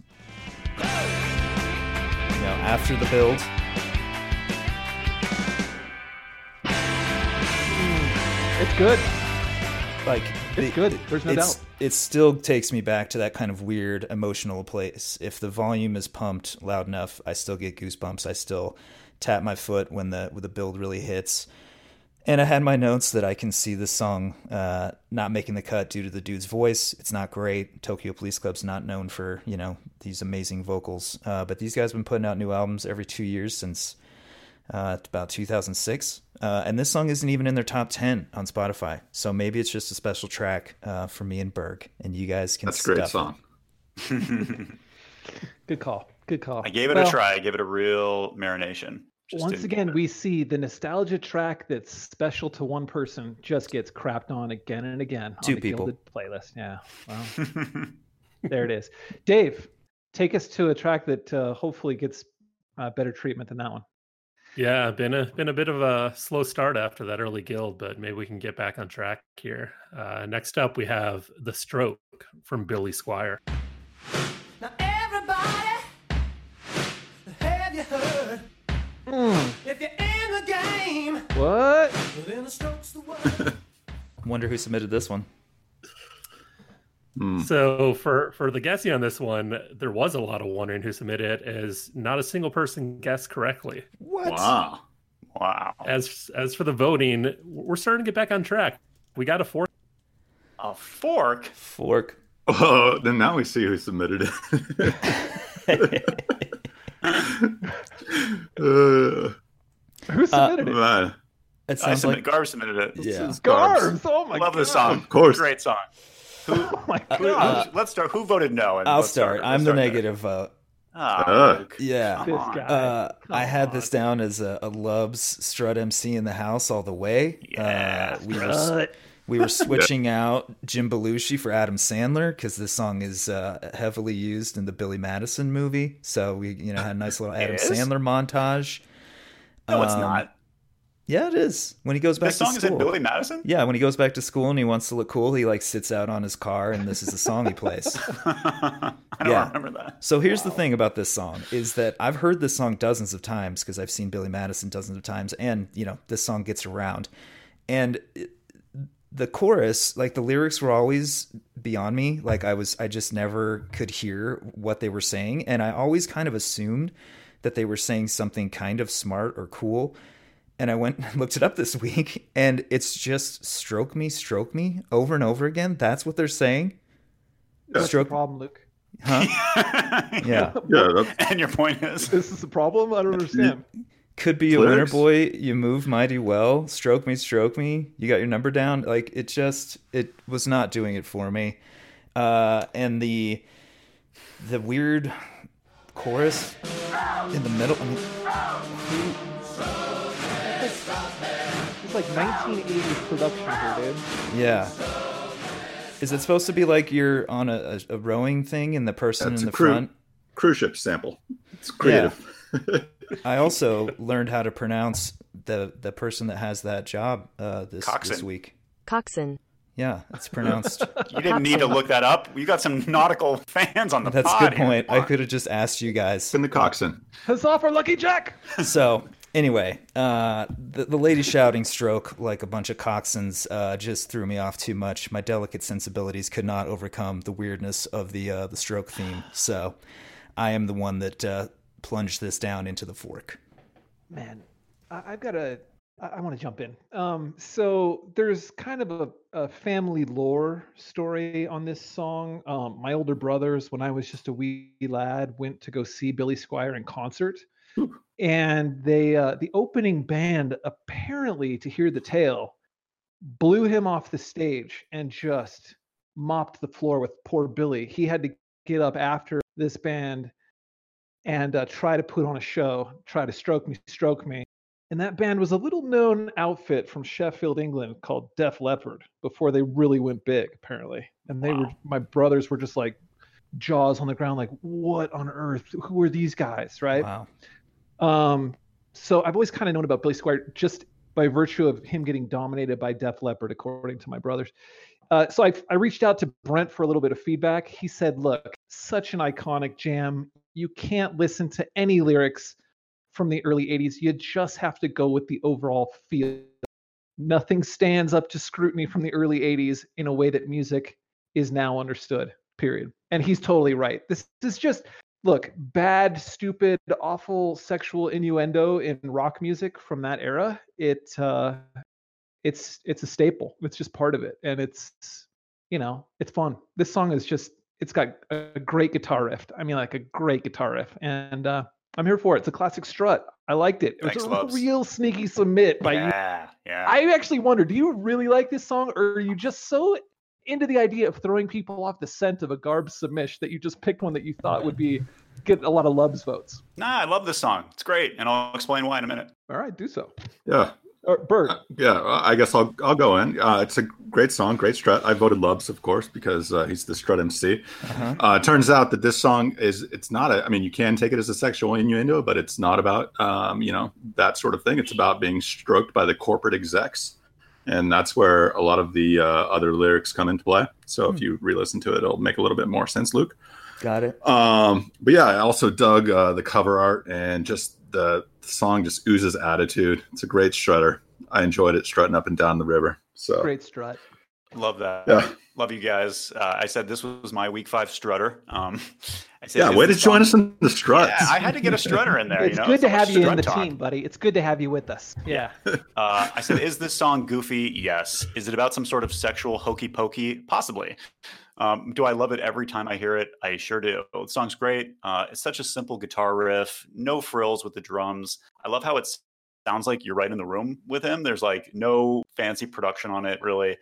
you know, after the build, mm, It's good. like It's the- good. There's no doubt. it still takes me back to that kind of weird emotional place. If the volume is pumped loud enough, I still get goosebumps. I still tap my foot when the when the build really hits. And I had my notes that I can see this song uh, not making the cut due to the dude's voice. It's not great. Tokyo Police Club's not known for you know these amazing vocals, uh, but these guys have been putting out new albums every two years since uh, about 2006. Uh, and this song isn't even in their top 10 on Spotify. So maybe it's just a special track uh, for me and Berg, and you guys can. that's a great song Good call. Good call. i gave it Well, a try i gave it a real marination Just Once again, we see the nostalgia track that's special to one person just gets crapped on again and again Two on the people. Gilded playlist. Yeah, well, there it is. Dave, take us to a track that uh, hopefully gets uh, better treatment than that one. Yeah, been a been a bit of a slow start after that early guild, but maybe we can get back on track here. Uh, next up, we have the Stroke from Billy Squier. If you're in the game, What? then the stroke's the word. Wonder who submitted this one. Hmm. So for for the guessing on this one, there was a lot of wondering who submitted it, as not a single person guessed correctly. What? wow wow As as for the voting, we're starting to get back on track. We got a fourth. a fork Fork. oh then now we see who submitted it uh, Who submitted it? man. It I sounds submit, like Garb submitted it yeah. Garbs. Oh my love god. this song Of course. great song Oh my Who- god. who- let's start who voted no and I'll let's start. I'm the start there. negative vote. Ugh. Luke. Yeah. This guy. Uh, I Come had this down as a, a Lubs strut MC in the house all the way. Yeah, uh, we were we were switching out Jim Belushi for Adam Sandler because this song is uh, heavily used in the Billy Madison movie. So we you know had a nice little Adam? Sandler montage. No it's Um, not Yeah, it is. When he goes back This song to is in school. Billy Madison. Yeah, when he goes back to school and he wants to look cool, he like sits out on his car and this is the song he plays. I don't Yeah. remember that. So here's the thing about this song is that I've heard this song dozens of times because I've seen Billy Madison dozens of times and you know, this song gets around. And it- the chorus, like the lyrics were always beyond me. Like I was I just never could hear what they were saying and I always kind of assumed that they were saying something kind of smart or cool. And I went and looked it up this week and it's just stroke me, stroke me over and over again. That's what they're saying. What's the Stroke problem, Luke? Huh? Yeah. Yeah, that's, and your point is, This is the problem. I don't understand. could be a winner boy you move mighty well stroke me stroke me you got your number down like it just it was not doing it for me uh and the the weird chorus in the middle I mean, It's like 1980s production here, dude. yeah is it supposed to be like you're on a, a, a rowing thing and the person That's in the cru- front cruise ship sample. It's creative. i also learned how to pronounce the the person that has that job uh this this week Coxon. Yeah it's pronounced you didn't need to look that up. You got some nautical fans on the that's a good point Come i could have just asked you guys in the coxswain. Huzzah for Lucky Jack! so anyway, uh, the, the lady shouting stroke like a bunch of coxswains uh, just threw me off too much. My delicate sensibilities could not overcome the weirdness of the uh, the stroke theme. So I am the one that uh, plunged this down into the fork. Man, I, I've got a. I, I want to jump in. Um, so there's kind of a, a family lore story on this song. Um, my older brothers, when I was just a wee lad, went to go see Billy Squier in concert, and they uh, the opening band apparently, to hear the tale, blew him off the stage and just mopped the floor with poor Billy. He had to get up after this band and uh, try to put on a show, try to stroke me, stroke me. And that band was a little known outfit from Sheffield, England called Def Leppard before they really went big, apparently. And they were, my brothers were just like jaws on the ground, like, what on earth? Who are these guys? Right. Wow. Um, so I've always kind of known about Billy Squier just by virtue of him getting dominated by Def Leppard, according to my brothers. Uh, so I, I reached out to Brent for a little bit of feedback. He said, "Look, such an iconic jam. You can't listen to any lyrics from the early '80s. You just have to go with the overall feel. Nothing stands up to scrutiny from the early '80s in a way that music is now understood. Period. And he's totally right. This, this is just look bad stupid awful sexual innuendo in rock music from that era it uh it's it's a staple it's just part of it and it's you know it's fun this song is just it's got a great guitar riff i mean like a great guitar riff and uh i'm here for it it's a classic strut i liked it it was Thanks, a Lubs. real sneaky submit by you yeah, yeah. I actually wonder, do you really like this song, or are you just so into the idea of throwing people off the scent of a garb submish that you just picked one that you thought would be get a lot of loves votes? Nah, I love this song. It's great, and I'll explain why in a minute. All right, do so. Yeah, Or Bert, yeah. I guess I'll I'll go in. Uh, it's a great song, great strut. I voted Loves, of course, because uh, he's the strut MC. Uh-huh. Uh, turns out that this song is it's not a. I mean, you can take it as a sexual innuendo, but it's not about um, you know that sort of thing. It's about being stroked by the corporate execs, and that's where a lot of the uh, other lyrics come into play. So if you re-listen to it, it'll make a little bit more sense, Luke. Got it. Um, but yeah, I also dug uh, the cover art and just the, the song just oozes attitude. It's a great strutter. I enjoyed it strutting up and down the river. So great strut. Love that. Yeah. Love you guys. Uh, I said this was my week five strutter. Um, I said, yeah, is way to this join us in the struts. Yeah, I had to get a strutter in there. it's you know? good to So have you in the talk. team, buddy. It's good to have you with us. Yeah. Uh, I said, is this song goofy? Yes. Is it about some sort of sexual hokey pokey? Possibly. Um, do I love it every time I hear it? I sure do. The song's great. Uh, it's such a simple guitar riff, no frills with the drums. I love how it sounds like you're right in the room with him. There's like no fancy production on it, really.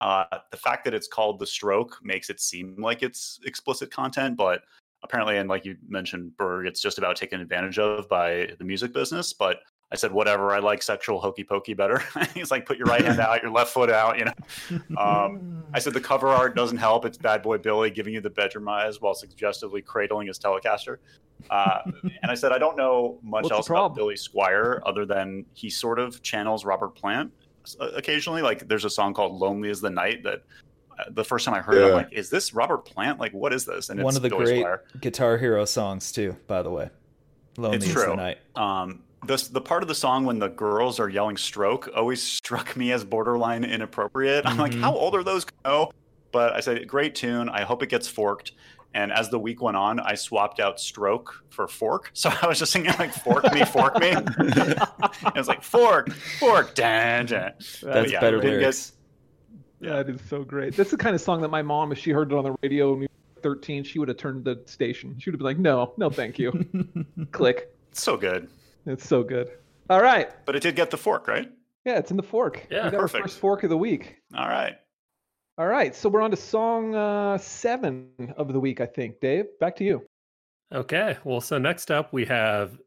Uh, the fact that it's called The Stroke makes it seem like it's explicit content, but apparently, and like you mentioned, Berg, it's just about taken advantage of by the music business. But I said, whatever. I like sexual hokey pokey better. He's like, put your right hand out, your left foot out. You know. Um, I said the cover art doesn't help. It's Bad Boy Billy giving you the bedroom eyes while suggestively cradling his Telecaster. Uh, and I said I don't know much What's else about? Billy Squier other than he sort of channels Robert Plant uh, occasionally. Like there's a song called "Lonely Is the Night" that uh, the first time I heard it, I'm like, "Is this Robert Plant? Like, what is this?" And it's One of the Billy great Squier. Guitar Hero songs too, by the way. Lonely It's is the true. night. Um, this the part of the song when the girls are yelling "stroke" always struck me as borderline inappropriate. I'm like, Mhm. how old are those? No, but I said, great tune. I hope it gets forked. And as the week went on, I swapped out "stroke" for "fork." So I was just singing like "fork me, fork me." it was like "fork, fork, dan, dan." That's yeah, better didn't get- Yeah, it is so great. That's the kind of song that my mom, if she heard it on the radio when we were 13, she would have turned the station. She would have been like, no, no, thank you. Click. So good, It's so good. All right. but it did get the fork, right? Yeah, it's in the fork. Yeah, we got perfect. our first fork of the week. All right. All right. So we're on to song uh, seven of the week, I think. Dave, back to you. Okay. Well, so next up we have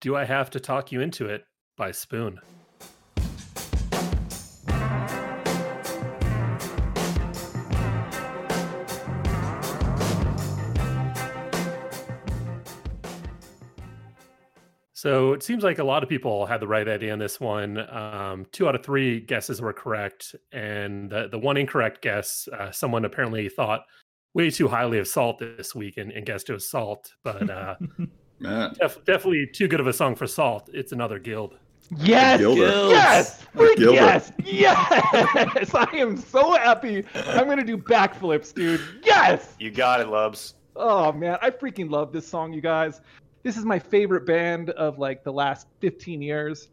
Do I Have to Talk You Into It by Spoon. So it seems like a lot of people had the right idea on this one. Um, two out of three guesses were correct, and the, the one incorrect guess, uh, someone apparently thought way too highly of Salt this week and, and guessed it was Salt. But uh, def- definitely too good of a song for Salt. It's another guild. Yes. Gilder. Yes. Freak yes. Yes. I am so happy. I'm going to do backflips, dude. Yes. You got it, Lubs. Oh man, I freaking love this song, you guys. This is my favorite band of like the last 15 years.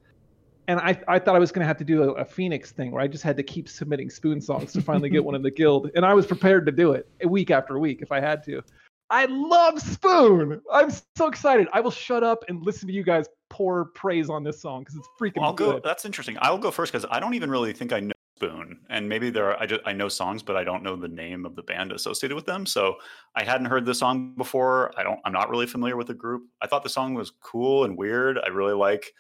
And I, I thought I was going to have to do a, a Phoenix thing where I just had to keep submitting spoon songs to finally get one in the guild. And I was prepared to do it week after week if I had to. I love Spoon. I'm so excited. I will shut up and listen to you guys pour praise on this song because it's freaking Well, I'll go. That's interesting. I'll go first because I don't even really think I know Spoon, and maybe there are. I just I know songs, but I don't know the name of the band associated with them. So I hadn't heard the song before. I don't. I'm not really familiar with the group. I thought the song was cool and weird. I really like,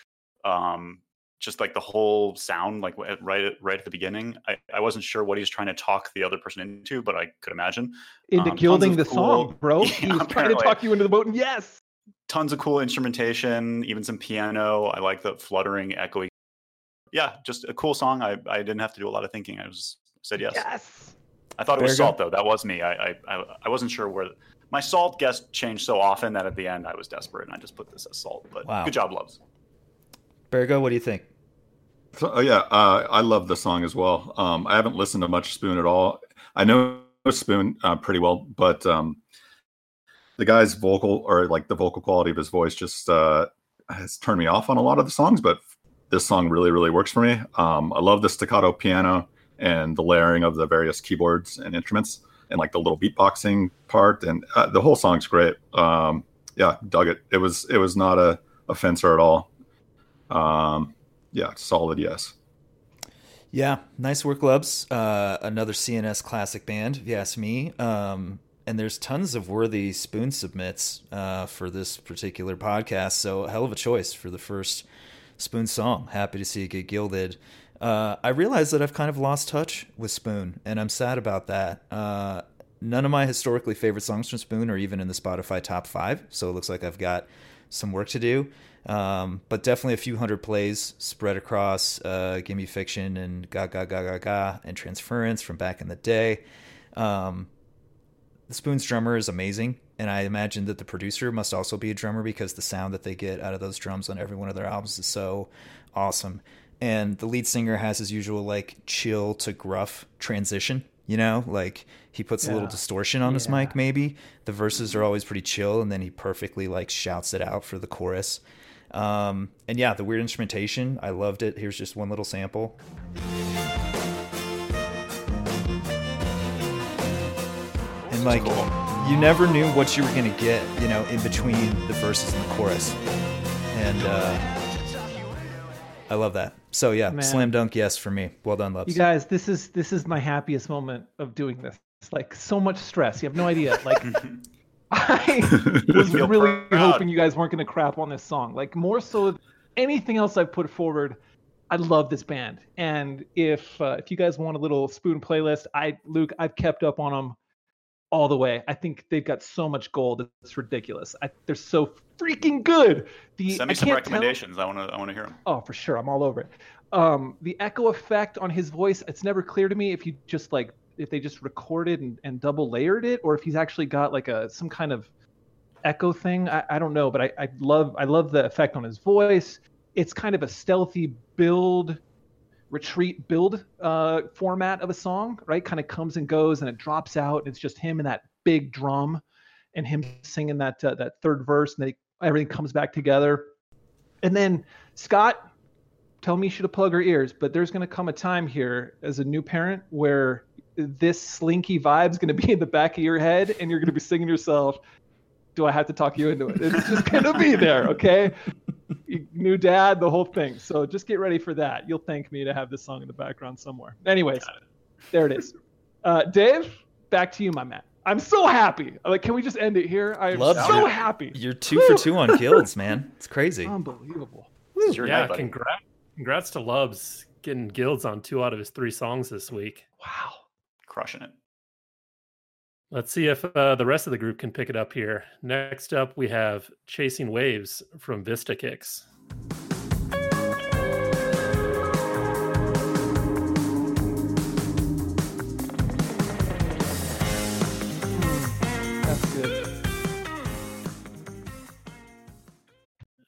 um, just like the whole sound, like right at, right at the beginning. I, I wasn't sure what he was trying to talk the other person into, but I could imagine Into um, gilding the cool- song, bro. Yeah, he was trying to talk you into the boat, and yes. tons of cool instrumentation, even some piano. I like the fluttering, echoey. Yeah, just a cool song. I, I didn't have to do a lot of thinking. I was said yes. Yes. I thought it was Bergo? salt though. That was me. I, I I I wasn't sure where my salt guess changed so often that at the end I was desperate and I just put this as salt. But Wow. good job, loves. Bergo, what do you think? So, oh, yeah, uh, I love the song as well. Um, I haven't listened to much Spoon at all. I know Spoon uh, pretty well, but um, the guy's vocal or like the vocal quality of his voice just uh, has turned me off on a lot of the songs. But this song really, really works for me. Um, I love the staccato piano and the layering of the various keyboards and instruments, and like the little beatboxing part, and uh, the whole song's great. Um, yeah, dug it. It was it was not a offenser at all. Um, yeah, solid yes. Yeah, nice work, Lubs. Uh, another CNS classic band, if you ask me. Um, and there's tons of worthy spoon submits uh, for this particular podcast. So, hell of a choice for the first Spoon song. Happy to see it get gilded. Uh, I realize that I've kind of lost touch with Spoon, and I'm sad about that. Uh, none of my historically favorite songs from Spoon are even in the Spotify top five, so it looks like I've got some work to do. Um, but definitely a few hundred plays spread across uh, Gimme Fiction and Ga Ga Ga Ga Ga and Transference from back in the day. Um, the Spoon's drummer is amazing, and I imagine that the producer must also be a drummer because the sound that they get out of those drums on every one of their albums is so awesome. And the lead singer has his usual like chill to gruff transition, you know, like he puts a little distortion on his mic maybe. The verses are always pretty chill and then he perfectly like shouts it out for the chorus. Um, and yeah, the weird instrumentation, I loved it. Here's just one little sample. And like you never knew what you were gonna get, you know, in between the verses and the chorus. And uh, I love that. So yeah, Man. slam dunk yes for me. Well done, Lubs. You guys, this is this is my happiest moment of doing this. It's like so much stress. You have no idea. Like I was really proud. hoping you guys weren't going to crap on this song. Like more so anything else I've put forward, I love this band. And if uh, if you guys want a little spoon playlist, I Luke, I've kept up on them all the way. I think they've got so much gold. It's ridiculous. I, they're so freaking good. The Send I me some can't tell- recommendations. I want to I want to hear them. Oh, for sure. I'm all over it. Um, the echo effect on his voice, it's never clear to me if you just like if they just recorded and, and double layered it or if he's actually got like a some kind of echo thing. I, I don't know, but I, I love I love the effect on his voice. It's kind of a stealthy build retreat build uh, format of a song, right? Kind of comes and goes and it drops out and it's just him and that big drum and him singing that uh, that third verse and then everything comes back together. And then Scott, tell me she to plug her ears, but there's going to come a time here as a new parent where this slinky vibe's going to be in the back of your head and you're going to be singing yourself, do I have to talk you into it? It's just going to be there, okay? You- New dad, the whole thing. So just get ready for that. You'll thank me to have this song in the background somewhere. Anyways, there it is. Uh, Dave, back to you, my man. I'm so happy. Like, can we just end it here? I'm Love so it. happy. You're two for two on guilds, man. It's crazy. Unbelievable. This is your yeah, night, congrats, congrats to Lubs getting guilds on two out of his three songs this week. Wow. Crushing it. Let's see if uh, the rest of the group can pick it up here. Next up, we have Chasing Waves from Vista Kicks.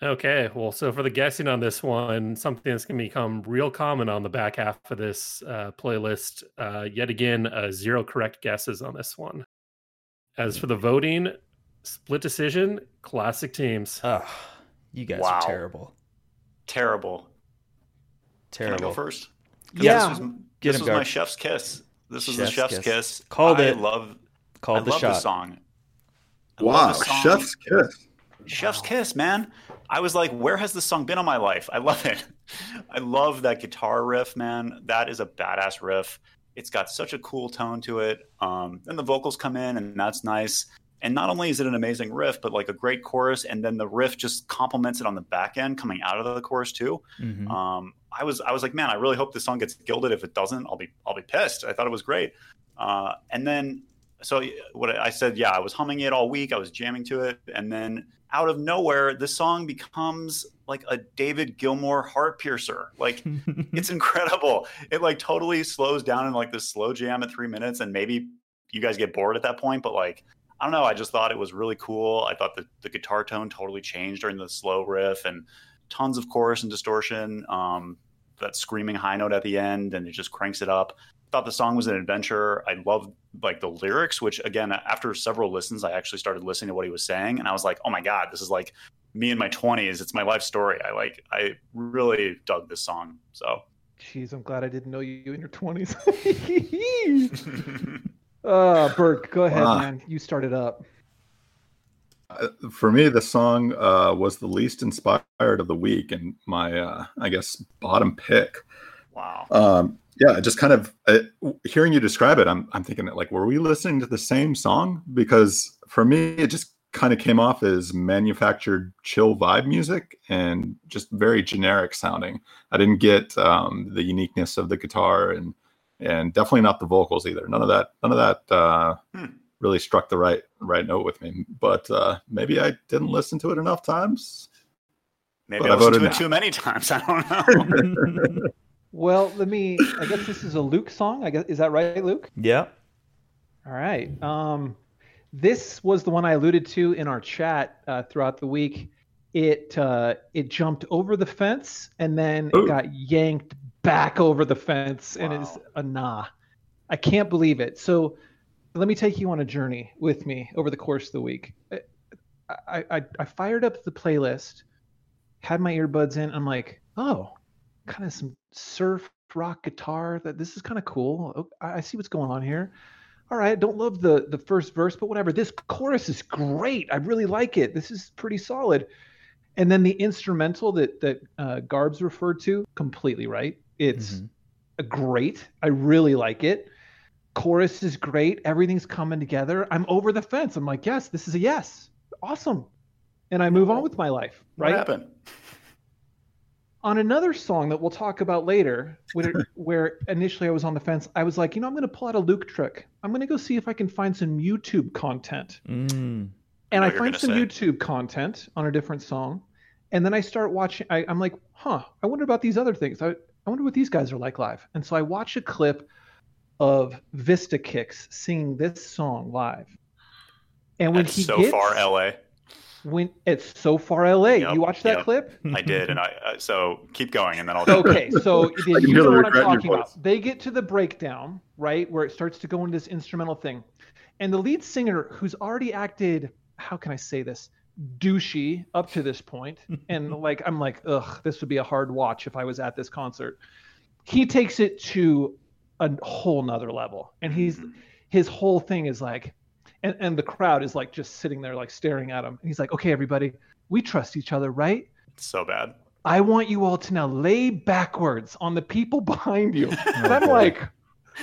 Okay, well, so for the guessing on this one, something that's going to become real common on the back half of this uh, playlist. Uh, yet again, uh, zero correct guesses on this one. As for the voting, split decision, classic teams. Oh, you guys Wow. are terrible. Terrible. Terrible. Can I go first? Yeah. This was, Get this was my chef's kiss. This was Chef's the chef's kiss. kiss. Called I it. love Called I the love shot. this song. I love Wow, this song. chef's kiss. Chef's Kiss, man. I was like, where has this song been all my life? I love it. I love that guitar riff, man. That is a badass riff. It's got such a cool tone to it. Um, and the vocals come in, and that's nice. And not only is it an amazing riff, but like a great chorus, and then the riff just complements it on the back end, coming out of the chorus too. Mhm. Um, I was I was like, man, I really hope this song gets gilded. If it doesn't, I'll be I'll be pissed. I thought it was great. Uh, and then so what I said, yeah, I was humming it all week. I was jamming to it, and then out of nowhere, the song becomes like a David Gilmour heart piercer. Like it's incredible. It like totally slows down in like this slow jam at three minutes, and maybe you guys get bored at that point. But like, I don't know. I just thought it was really cool. I thought the the guitar tone totally changed during the slow riff, and tons of chorus and distortion. Um, that screaming high note at the end, and it just cranks it up. Thought the song was an adventure. I loved like the lyrics, which again, after several listens, I actually started listening to what he was saying, and I was like, oh my god, this is like me in my twenties. It's my life story. I like. I really dug this song. So. Jeez, I'm glad I didn't know you in your 20s. uh, Bert, go ahead, Wow. man. You started up. Uh, For me, the song uh, was the least inspired of the week, and my, uh, I guess, bottom pick. wow. Um, yeah, just kind of uh, hearing you describe it, I'm, I'm thinking that like, were we listening to the same song? Because for me, it just kind of came off as manufactured chill vibe music and just very generic sounding. I didn't get um, the uniqueness of the guitar and and definitely not the vocals either. None of that. None of that uh, Hmm. really struck the right right note with me. But uh, maybe I didn't listen to it enough times. Maybe but I I listened to it no. too many times. I don't know. Well, let me. I guess this is a Luke song. I guess is that right, Luke? yeah. All right. Um, this was the one I alluded to in our chat uh, throughout the week. It uh, it jumped over the fence and then it got yanked back over the fence, and it's Wow. a nah. I can't believe it. So let me take you on a journey with me over the course of the week. I I, I fired up the playlist, had my earbuds in. I'm like, oh, kind of some surf rock guitar. That this is kind of cool. Oh, I I see what's going on here all right, don't love the the first verse, but whatever. This chorus is great. I really like it. This is pretty solid. And then the instrumental that that uh, Garbs referred to, completely right. It's Mhm. a great. I really like it. Chorus is great. Everything's coming together. I'm over the fence. I'm like, yes, this is a yes. Awesome. And I move on with my life. What Right. happened? On another song that we'll talk about later, where, where initially I was on the fence, I was like, you know, I'm going to pull out a Luke trick. I'm going to go see if I can find some YouTube content. Mm. And know I find some say. YouTube content on a different song. And then I start watching, I, I'm like, huh, I wonder about these other things. I, I wonder what these guys are like live. And so I watch a clip of Vista Kicks singing this song live. And when That's he so gets, far LA. When it's so far LA, Yep, you watch that yep. clip? I did, and I uh, so keep going, and then I'll. okay, so then you hear the know what I'm regret in your talking about. They get to the breakdown, right, where it starts to go into this instrumental thing. And the lead singer, who's already acted, how can I say this, douchey up to this point, and like I'm like, ugh, this would be a hard watch if I was at this concert. He takes it to a whole nother level, and he's his whole thing is like, and and the crowd is like just sitting there like staring at him, and he's like, okay, everybody, we trust each other, right? It's so bad. I want you all to now lay backwards on the people behind you. Oh, and I'm boy. like,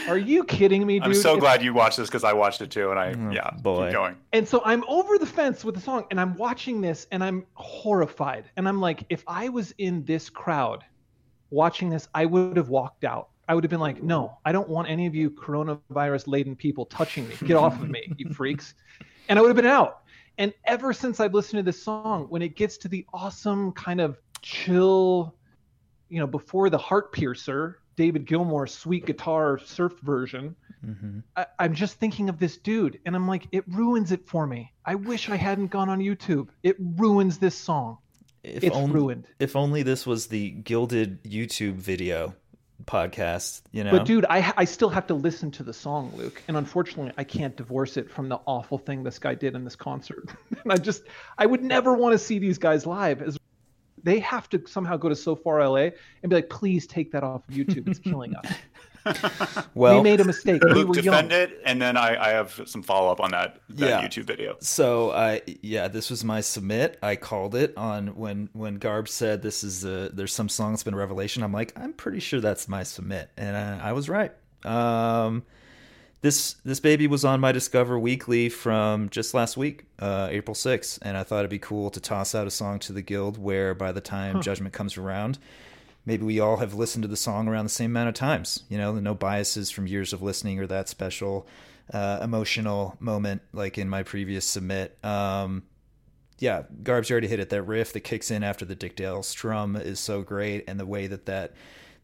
are you kidding me, dude? I'm so If- glad you watched this because I watched it too, and I Oh, yeah, boy. keep going. And so I'm over the fence with the song and I'm watching this and I'm horrified. And I'm like, if I was in this crowd watching this, I would have walked out. I would have been like, no, I don't want any of you coronavirus laden people touching me. Get off of me, you freaks. And I would have been out. And ever since I've listened to this song, when it gets to the awesome kind of chill, you know, before the heart piercer, David Gilmour's sweet guitar surf version, hmm I, I'm just thinking of this dude, and I'm like, it ruins it for me. I wish I hadn't gone on YouTube. It ruins this song. If It's only, ruined. If only this was the gilded YouTube video podcast, you know. But dude, I I still have to listen to the song, Luke, and unfortunately, I can't divorce it from the awful thing this guy did in this concert. and I just, I would never want to see these guys live. As they have to somehow go to So Far LA and be like, please take that off of YouTube. It's killing us. well, we made a mistake. We Luke, were defend young. it, and then I, I have some follow up on that, that Yeah. YouTube video. So I yeah, this was my submit. I called it on when when Garb said this is a there's some song that's been a revelation. I'm like I'm pretty sure that's my submit, and I, I was right. Um, this this baby was on my Discover Weekly from just last week, uh, April 6th, and I thought it'd be cool to toss out a song to the guild where by the time Judgment comes around, maybe we all have listened to the song around the same amount of times. You know, no biases from years of listening or that special uh, emotional moment like in my previous submit. Um, yeah, Garbs already hit it. That riff that kicks in after the Dick Dale strum is so great, and the way that that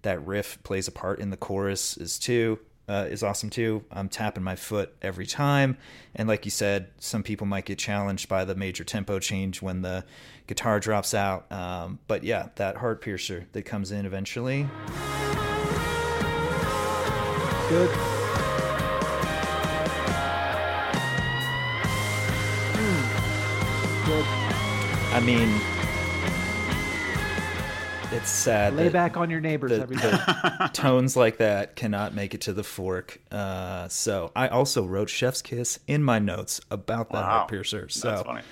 that riff plays a part in the chorus is too uh, is awesome too. I'm tapping my foot every time, and like you said, some people might get challenged by the major tempo change when the guitar drops out. Um, but yeah, that heart piercer that comes in eventually. Good. Good. I mean, it's sad. Lay back on your neighbors, the- everybody. tones like that cannot make it to the fork. Uh, so I also wrote Chef's Kiss in my notes about that Wow. heart piercer. That's So funny.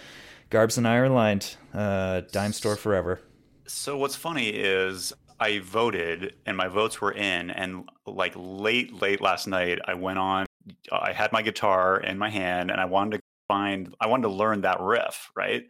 Garbs and I are aligned. Uh, dime store forever. So what's funny is I voted and my votes were in and like late late last night I went on I had my guitar in my hand and I wanted to find I wanted to learn that riff, right?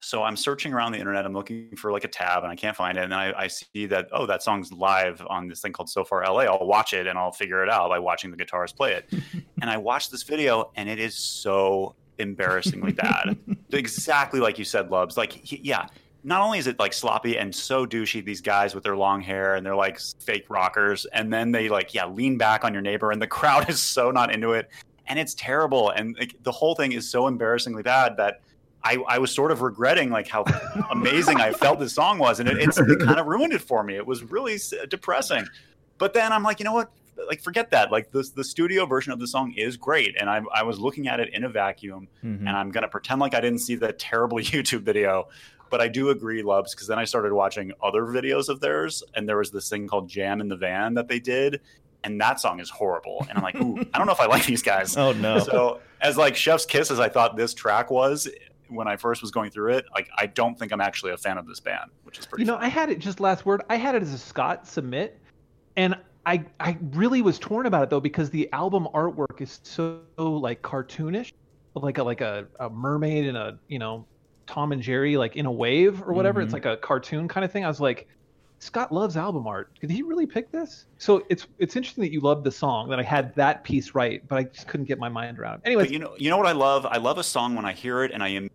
So I'm searching around the internet. I'm looking for like a tab and I can't find it. And I, I see that, oh, that song's live on this thing called So Far LA. I'll watch it and I'll figure it out by watching the guitarist play it. and I watched this video and it is so embarrassingly bad. exactly like you said, Lubs. Like, he- yeah, not only is it like sloppy and so douchey, these guys with their long hair and they're like fake rockers, and then they like, yeah, lean back on your neighbor, and the crowd is so not into it, and it's terrible, and like, the whole thing is so embarrassingly bad that I, I was sort of regretting like how amazing I felt this song was, and it, it's, it kind of ruined it for me. It was really depressing. But then I'm like, you know what? Like, forget that. Like, the the studio version of the song is great, and I I was looking at it in a vacuum, Mhm. and I'm gonna pretend like I didn't see the terrible YouTube video. But I do agree, Lubs, because then I started watching other videos of theirs, and there was this thing called Jam in the Van that they did, and that song is horrible. And I'm like, ooh, I don't know if I like these guys. Oh no. So as like Chef's Kiss as I thought this track was when I first was going through it, like I don't think I'm actually a fan of this band, which is pretty. You know, funny. I had it just last word. I had it as a Scott submit, and I I really was torn about it though because the album artwork is so like cartoonish, like a like a, a mermaid and a you know Tom and Jerry like in a wave or whatever. It's Mhm. like a cartoon kind of thing. I was like, Scott loves album art. Did he really pick this? So it's it's interesting that you loved the song that I had that piece right, but I just couldn't get my mind around it. Anyways, you know, you know what I love? I love a song when I hear it and I am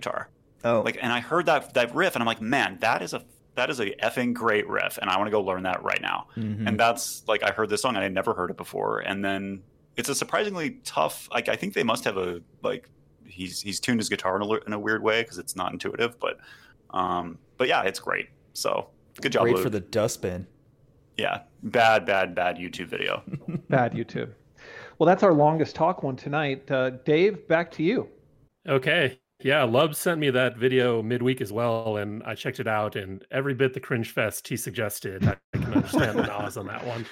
guitar. Oh, Like, and I heard that that riff, and I'm like, man, that is a that is a effing great riff, and I want to go learn that right now. mhm. And that's like I heard this song and I had never heard it before, and then it's a surprisingly tough. Like I think they must have a like he's he's tuned his guitar in a, in a weird way because it's not intuitive, but um, but yeah, it's great. So good job, great Luke. for the dustbin. yeah, bad, bad, bad YouTube video. bad YouTube. Well, that's our longest talk one tonight. Uh, Dave, back to you. Okay. Yeah, Lub sent me that video midweek as well, and I checked it out. And every bit the cringe fest he suggested, I, I can understand the Nas on that one.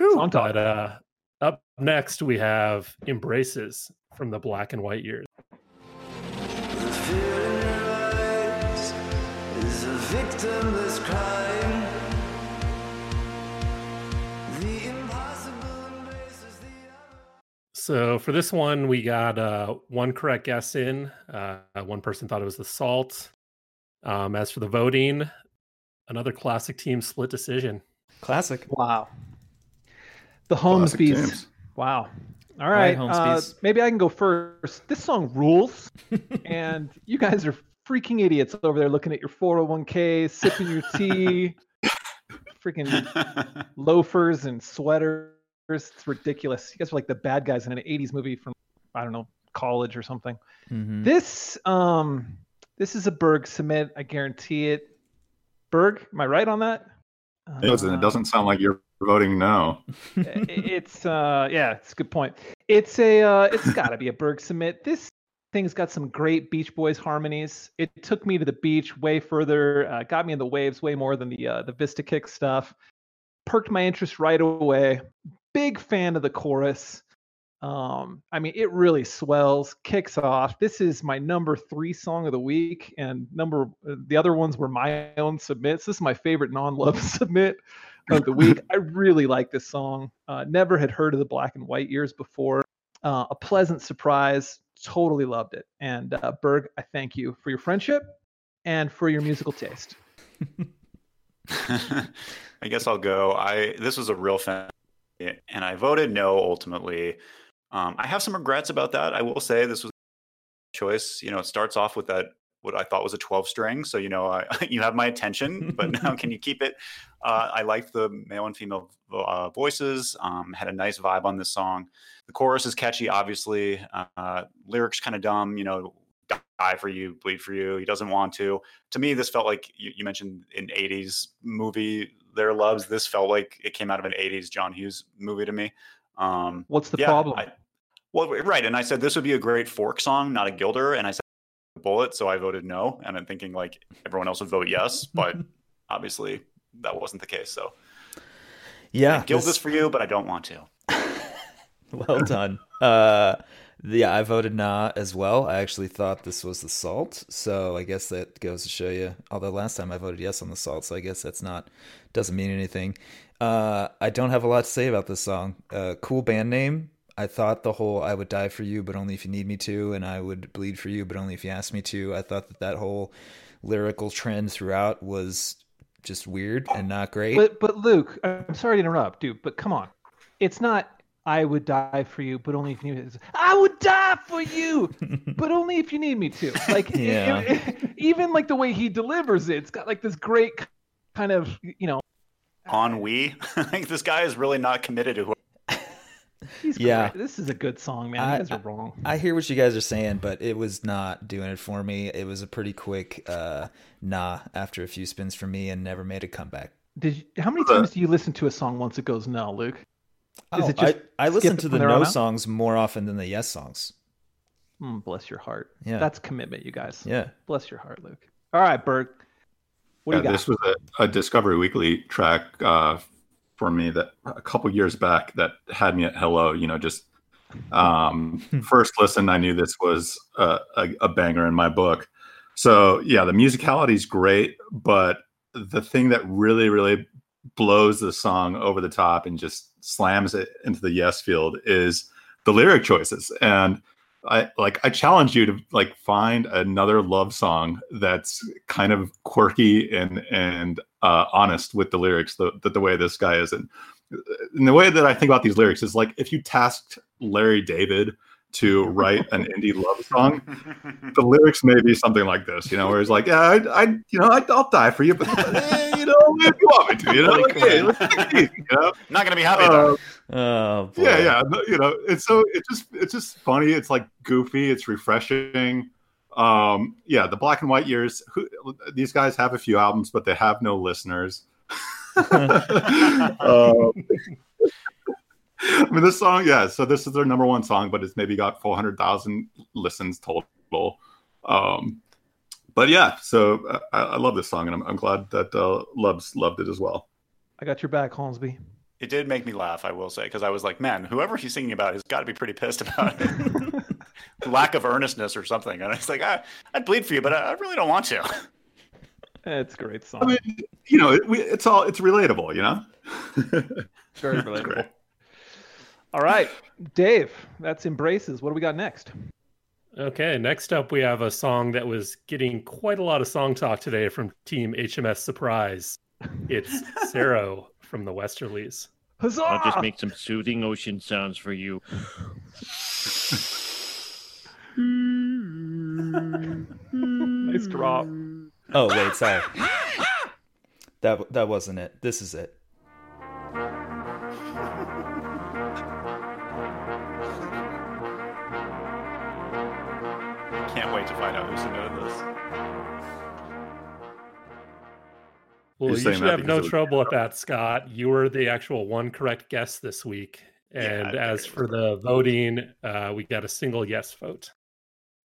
On top. But uh, up next, we have Embraces from the Black and White years. The fear in your eyes is a victimless crime. So for this one, we got uh, one correct guess in. Uh, one person thought it was the Salt. Um, as for the voting, another classic team split decision. Classic. Wow. The Classic Holmesbees. James. Wow. All right, right. uh, maybe I can go first. This song rules, and you guys are freaking idiots over there looking at your 401k, sipping your tea, freaking loafers and sweaters. It's ridiculous. You guys are like the bad guys in an 80s movie from, I don't know, college or something. Mhm. This um this is a Berg submit, I guarantee it. Berg, am I right on that? It doesn't, it doesn't sound like you're voting no. It's uh yeah, it's a good point. It's a uh it's got to be a Berg submit. This thing's got some great Beach Boys harmonies. It took me to the beach way further, uh, got me in the waves way more than the uh, the Vista Kick stuff. Perked my interest right away. Big fan of the chorus. Um, I mean, it really swells, kicks off. This is my number three song of the week, and number uh, the other ones were my own submits. This is my favorite non-love submit of the week. I really like this song. Uh, never had heard of the Black and White Years before. Uh, a pleasant surprise. Totally loved it. And uh, Berg, I thank you for your friendship and for your musical taste. I guess I'll go. I this was a real fan, and I voted no ultimately. Um, I have some regrets about that. I will say this was a choice. You know, it starts off with that what I thought was a 12 string. So you know, I, you have my attention, but now can you keep it? Uh, I liked the male and female uh, voices. Um, had a nice vibe on this song. The chorus is catchy, obviously. Uh, lyrics kind of dumb. You know, die for you, bleed for you. He doesn't want to to me, this felt like you, you mentioned an '80s movie. Their loves. This felt like it came out of an '80s John Hughes movie to me. Um, What's the yeah, problem? I- well, right, and I said this would be a great fork song, not a Gilder, and I said bullet, so I voted no, and I'm thinking like everyone else would vote yes, but obviously that wasn't the case. So Yeah. I guild this- this for you, but I don't want to. well done. Uh, yeah, I voted nah as well. I actually thought this was the salt, so I guess that goes to show you. Although last time I voted yes on the salt, so I guess that's not doesn't mean anything. Uh, I don't have a lot to say about this song. Uh, cool band name. I thought the whole "I would die for you, but only if you need me to," and "I would bleed for you, but only if you ask me to." I thought that that whole lyrical trend throughout was just weird and not great. But but Luke, I'm sorry to interrupt, dude, but come on. It's not I would die for you, but only if you need it's, I would die for you, but only if you need me to. Like it- Yeah. it- even like the way he delivers it, it's got like this great kind of you know Ennui. like this guy is really not committed to who. he's Yeah. great. This is a good song, man. I- you guys are wrong. I hear what you guys are saying, but it was not doing it for me. It was a pretty quick uh, nah after a few spins for me and never made a comeback. Did you, how many times do you listen to a song once it goes no, Luke? Is Oh, it just I, I listen to the no songs more often than the yes songs. Hmm, bless your heart. Yeah. That's commitment, you guys. Yeah. Bless your heart, Luke. All right, Bert. What Yeah, do you got? this was a, a Discover Weekly track uh, for me that a couple years back that had me at hello. You know, just um, first listen, I knew this was a, a, a banger in my book. So yeah, the musicality is great, but the thing that really, really blows the song over the top and just slams it into the yes field is the lyric choices. And I like I challenge you to like find another love song that's kind of quirky and and uh, honest with the lyrics the, the the way this guy is and, and the way that I think about these lyrics is like if you tasked Larry David to write an indie love song, the lyrics may be something like this, you know, where it's like, yeah, I, I you know, I, I'll die for you, but eh, you know, if you want me to, you know, like, hey, let's take it easy, you know. Not gonna be happy though. Uh, Oh, boy. yeah, yeah, you know, it's so it's just it's just funny. It's like goofy. It's refreshing. Um, yeah, the Black and White Years. Who, these guys have a few albums, but they have no listeners. Um, I mean, this song, yeah. So this is their number one song, but it's maybe got four hundred thousand listens total. Um, but yeah, so uh, I, I love this song, and I'm, I'm glad that uh, Loves loved it as well. I got your back, Holmesby. It did make me laugh, I will say, because I was like, man, whoever he's singing about has got to be pretty pissed about it. Lack of earnestness or something. And I was like, I, I'd bleed for you, but I, I really don't want to. It's a great song. I mean, you know, it, we, it's all it's relatable, you know. Very relatable. All right, Dave. That's embraces. What do we got next? Okay, next up we have a song that was getting quite a lot of song talk today from Team HMS Surprise. It's Saro from the Westerlies. Huzzah! I'll just make some soothing ocean sounds for you. nice drop. Oh wait, sorry. That that wasn't it. This is it. To find out who submitted this. Well, You're you should have no because trouble with that, Scott. You were the actual one correct guess this week. And Yeah, as for the voting, uh, we got a single yes vote.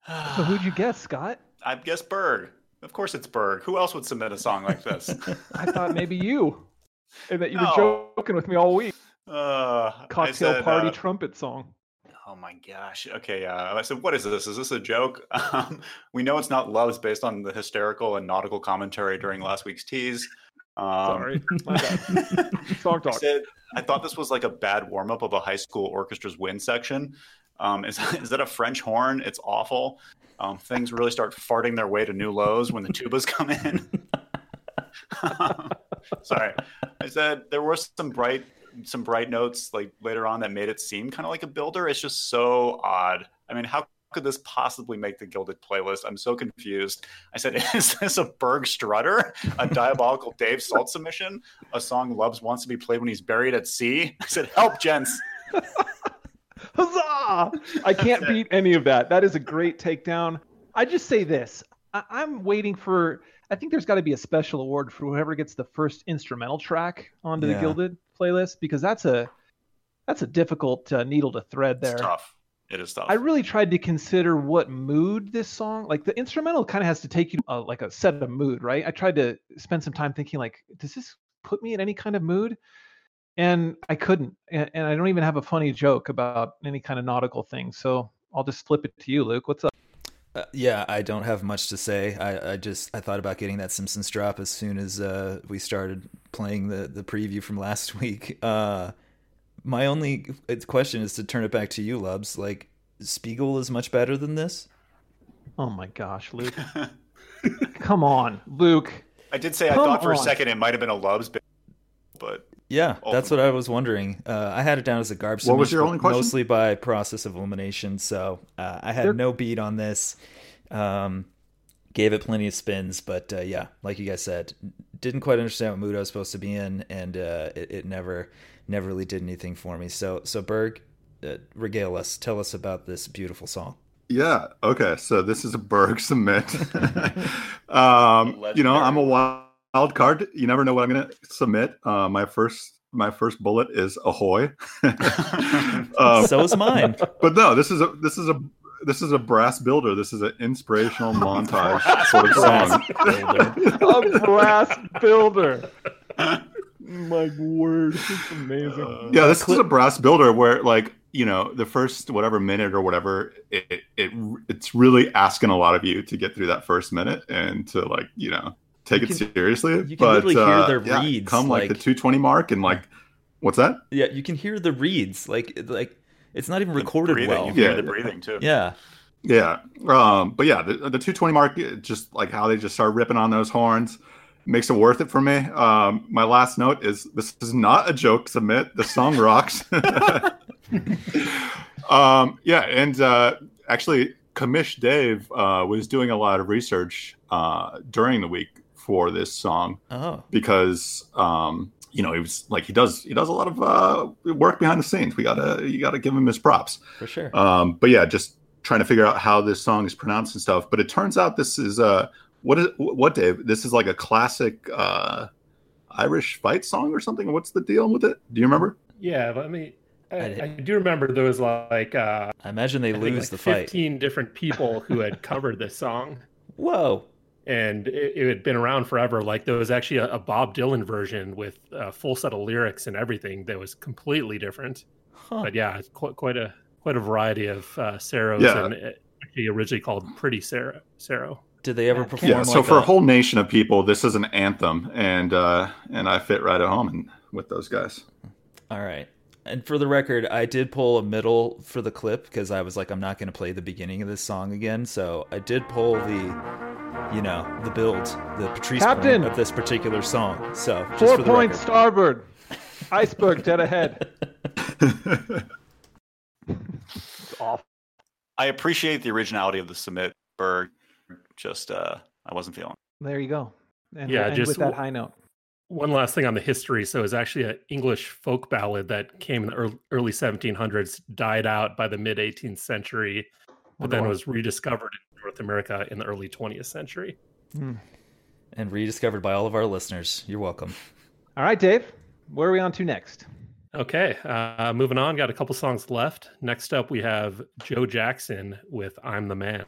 So who'd you guess, Scott? I guess Berg. Of course it's Berg. Who else would submit a song like this? I thought maybe you, and that you were joking with me all week. Uh, Cocktail said, party uh, trumpet song. Oh my gosh. Okay. Uh, I said, what is this? Is this a joke? Um, we know it's not loves based on the hysterical and nautical commentary during last week's tease. Um, Sorry, bad. Song I talk. said I thought this was like a bad warm up of a high school orchestra's wind section. Um, is, is that a French horn? It's awful. Um, things really start farting their way to new lows when the tubas come in. Sorry, I said there were some bright some bright notes like later on that made it seem kind of like a builder. It's just so odd. I mean, how could this possibly make the Gilded playlist? I'm so confused. I said, is this a Berg Strutter, a diabolical Dave Salt submission, a song Loves wants to be played when he's buried at sea? I said, help, gents. Huzzah! I can't beat any of that. That is a great takedown. I just say this. I- I'm waiting for. I think there's got to be a special award for whoever gets the first instrumental track onto the Gilded playlist because that's a that's a difficult uh, needle to thread there. It's tough. It is tough. I really tried to consider what mood this song, like the instrumental, kind of has to take you uh, like a set of mood, right? I tried to spend some time thinking, like, does this put me in any kind of mood? And I couldn't, and, and I don't even have a funny joke about any kind of nautical thing. So I'll just flip it to you, Luke. What's up? Uh, yeah, I don't have much to say. I, I just I thought about getting that Simpsons drop as soon as uh, we started playing the the preview from last week. Uh, my only uh, question is to turn it back to you, Lubs. Like Spiegel is much better than this. Oh my gosh, Luke! Come on, Luke. I did say I thought for a second it might have been a Lubs, bit, but Yeah, that's what I was wondering. Uh, I had it down as a garbage. What was your only question? Mostly by process of elimination. So uh, I had There- no beat on this. Um, gave it plenty of spins, but uh, yeah, like you guys said, didn't quite understand what mood I was supposed to be in, and uh, it, it never, never really did anything for me. So, so Berg, uh, regale us, tell us about this beautiful song. Yeah. Okay. So this is a Berg submit. um, you know, I'm a wild, wild card. You never know what I'm going to submit. Uh, my first, my first bullet is ahoy. um, so is mine. but no, this is a this is a this is a brass builder. This is an inspirational montage sort of Brass song. A brass builder. My word, it's amazing. yeah, this is a brass builder where like you know the first whatever minute or whatever it, it it's really asking a lot of you to get through that first minute and to like you know take You it can- seriously. you can but literally hear uh, their yeah, come like, the 220 mark and like what's that? Yeah, you can hear the reads. like like It's not even The recorded breathing, well. You can hear the breathing too. Yeah. Yeah. Um, but yeah, the, the 220 mark, just like how they just start ripping on those horns, makes it worth it for me. Um, my last note is this is not a joke. Submit the song rocks. um, yeah, and uh, actually, Commish Dave uh, was doing a lot of research uh, during the week for this song Oh. because um, you know he was like he does he does a lot of uh, work behind the scenes. We gotta you gotta give him his props. For sure. Um, but yeah, just trying to figure out how this song is pronounced and stuff. But it turns out this is uh, what is what Dave? This is like a classic uh, Irish fight song or something. What's the deal with it? Do you remember? Yeah, let me. I, I- I do remember there was like uh, I imagine they I lose like the fight. 15 different people who had covered this song, Whoa. And it, it had been around forever. Like there was actually a, a Bob Dylan version with a full set of lyrics and everything that was completely different. Huh. But yeah, it's quite quite a quite a variety of uh, Saros, Yeah. and it, actually originally called Pretty Saro. Sarah. Did they ever perform Yeah. So for a a- whole nation of people, this is an anthem, and uh, and I fit right at home and with those guys. All right. And for the record, I did pull a middle for the clip because I was like, I'm not going to play the beginning of this song again. So I did pull the, you know, the build, the Patrice Captain! of this particular song. So just Four for points record. starboard. Iceberg dead ahead. It's awful. I appreciate the originality of the submit Berg. Just uh, I wasn't feeling. There you go. And Yeah, we'll end just with that high note. One last thing on the history. So it's actually an English folk ballad that came in the early 1700s, died out by the mid 18th century, but then was rediscovered in North America in the early 20th century. And rediscovered by all of our listeners. You're welcome. All right, Dave. Where are we on to next? Okay, uh, moving on. Got a couple songs left. Next up, we have Joe Jackson with "I'm the Man."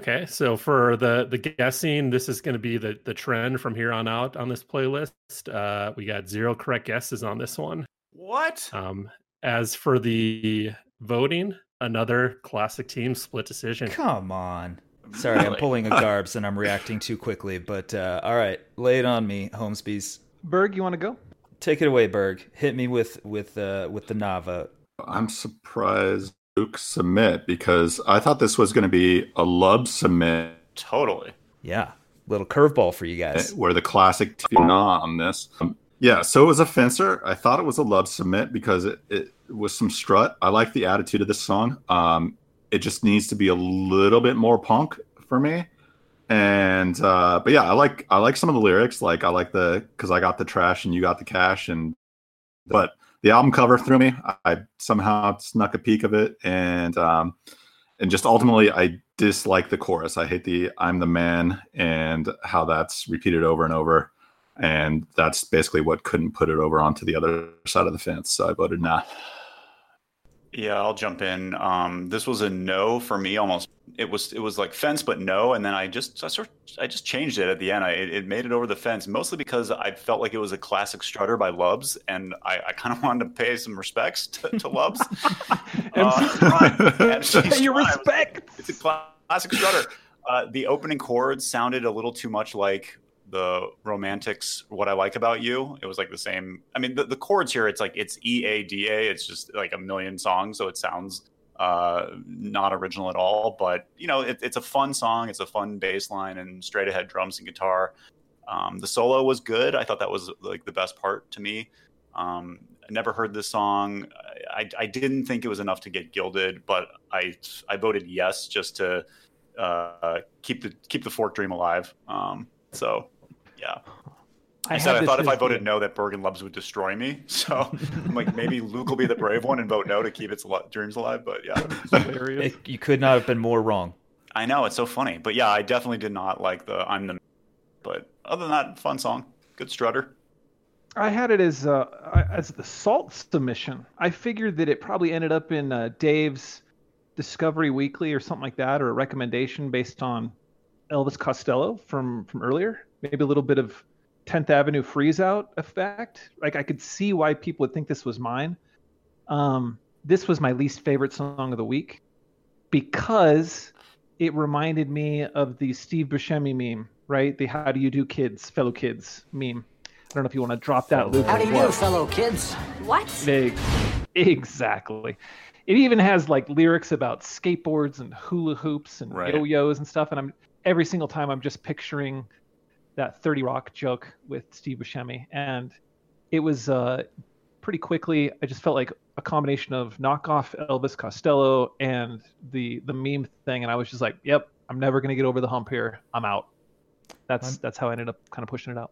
Okay, so for the the guessing, this is going to be the the trend from here on out on this playlist. Uh, we got zero correct guesses on this one. What? Um, as for the voting, another classic team split decision. Come on. Sorry, I'm pulling a garbs and I'm reacting too quickly. But uh, all right, lay it on me, Holmesby's. Berg, you want to go? Take it away, Berg. Hit me with with uh, with the Nava. I'm surprised Luke submit because I thought this was going to be a love submit Totally. Yeah, little curveball for you guys. where the classic team on this. Um, yeah, so it was a fencer. I thought it was a love submit because it, it was some strut. I like the attitude of this song. Um, it just needs to be a little bit more punk for me. And uh, but yeah, I like I like some of the lyrics. Like I like the because I got the trash and you got the cash. And but the album cover threw me. I somehow snuck a peek of it, and um, and just ultimately I dislike the chorus. I hate the "I'm the man" and how that's repeated over and over, and that's basically what couldn't put it over onto the other side of the fence. So I voted nah. Yeah, I'll jump in. Um, this was a no for me. Almost, it was it was like fence, but no. And then I just I sort of, I just changed it at the end. I it, made it over the fence, mostly because I felt like it was a classic strutter by Lubs, and I, I kind of wanted to pay some respects to, to Lubs. MC your respect. It's a classic strutter. Uh, the opening chords sounded a little too much like the Romantics. What I like about you. It was like the same. I mean, the, the chords here. It's like it's E A D A. It's just like a million songs, so it sounds uh, not original at all. But you know, it, it's a fun song. It's a fun bass line and straight ahead drums and guitar. Um, the solo was good. I thought that was like the best part to me. Um, I never heard this song. I, I didn't think it was enough to get gilded, but I I voted yes just to uh, keep the keep the fork dream alive. Um, so yeah, I, said I thought if I voted the- no, that Bergen Lubs would destroy me. So I'm like maybe Luke will be the brave one and vote no to keep its al- dreams alive. But yeah, It- you could not have been more wrong. I know it's so funny. But yeah, I definitely did not like the I'm the. But other than that, fun song, good strutter. I had it as uh, as the salt submission. I figured that it probably ended up in uh, Dave's Discover Weekly or something like that, or a recommendation based on Elvis Costello from from earlier. Maybe a little bit of 10th Avenue freeze out effect. Like I could see why people would think this was mine. Um, this was my least favorite song of the week because it reminded me of the Steve Buscemi meme, right? The "How do you do, kids, fellow kids" meme. I don't know if you want to drop that, Luke. How do you what. do, fellow kids? What? Ex- Exactly. It even has like lyrics about skateboards and hula hoops and Right. yo-yos and stuff. And I'm every single time I'm just picturing that 30 Rock joke with Steve Buscemi, and it was uh, pretty quickly. I just felt like a combination of knockoff Elvis Costello and the the meme thing, and I was just like, "Yep, I'm never gonna get over the hump here. I'm out." That's I'm- that's how I ended up kind of pushing it out.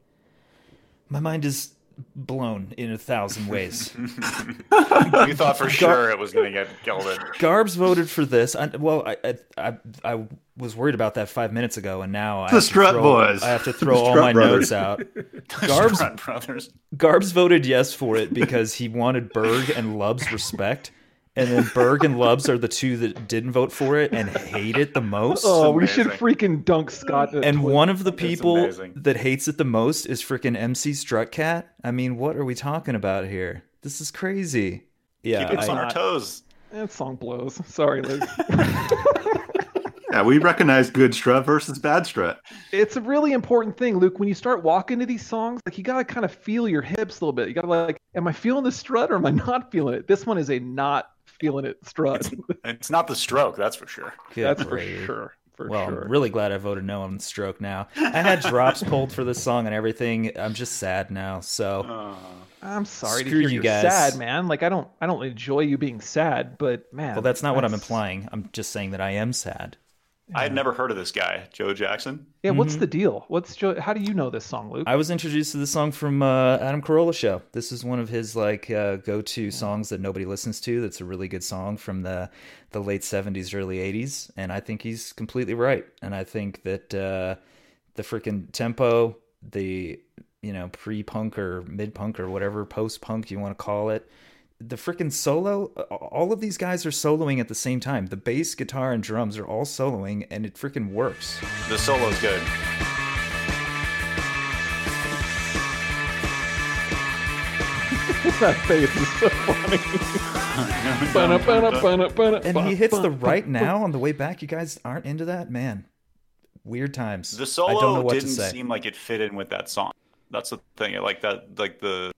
My mind is blown in a thousand ways. you thought for sure it was going to get gelded. Garbs voted for this. I, well, I, I I I was worried about that five minutes ago, and now I The have to Strut throw- Boys. I have to throw all my Brothers. notes out. Garbs Strut Brothers. Garbs voted yes for it because he wanted Berg and Lub's respect. And then Berg and Lubs are the two that didn't vote for it and hate it the most. Oh, we should freaking dunk Scott. and Twitter. one of the people that hates it the most is freaking MC Strutcat. I mean, what are we talking about here? This is crazy. Yeah, Keep us on our toes. that song blows. Sorry, Luke. Yeah, we recognize good strut versus bad strut. it's a really important thing, Luke. When you start walking to these songs, like you gotta kind of feel your hips a little bit. You gotta like, am I feeling the strut or am I not feeling it? This one is a not feeling it strut. It's not the stroke, that's for sure. Good That's for sure. For well, sure. I'm really glad I voted no on Stroke now. I had drops pulled for this song and everything. I'm just sad now. So Uh, I'm sorry to hear you you're guys. sad, man. Like I don't, I don't enjoy you being sad, but man. well, that's not what I'm implying. I'm just saying that I am sad. I had never heard of this guy, Joe Jackson. Yeah, what's the deal? What's Joe? How do you know this song, Luke? I was introduced to this song from uh, Adam Carolla show. This is one of his like uh, go-to songs that nobody listens to. That's a really good song from the the late '70s, early '80s, and I think he's completely right. And I think that uh, the freaking tempo, the you know pre-punk or mid-punk or whatever post-punk you want to call it, the freaking solo, all of these guys are soloing at the same time. The bass, guitar, and drums are all soloing, and it freaking works. The solo's good. that face is so funny. And he hits the right now on the way back. You guys aren't into that, man. Weird times. The I solo don't know what didn't say. seem like it fit in with that song. That's the thing. Like that, like the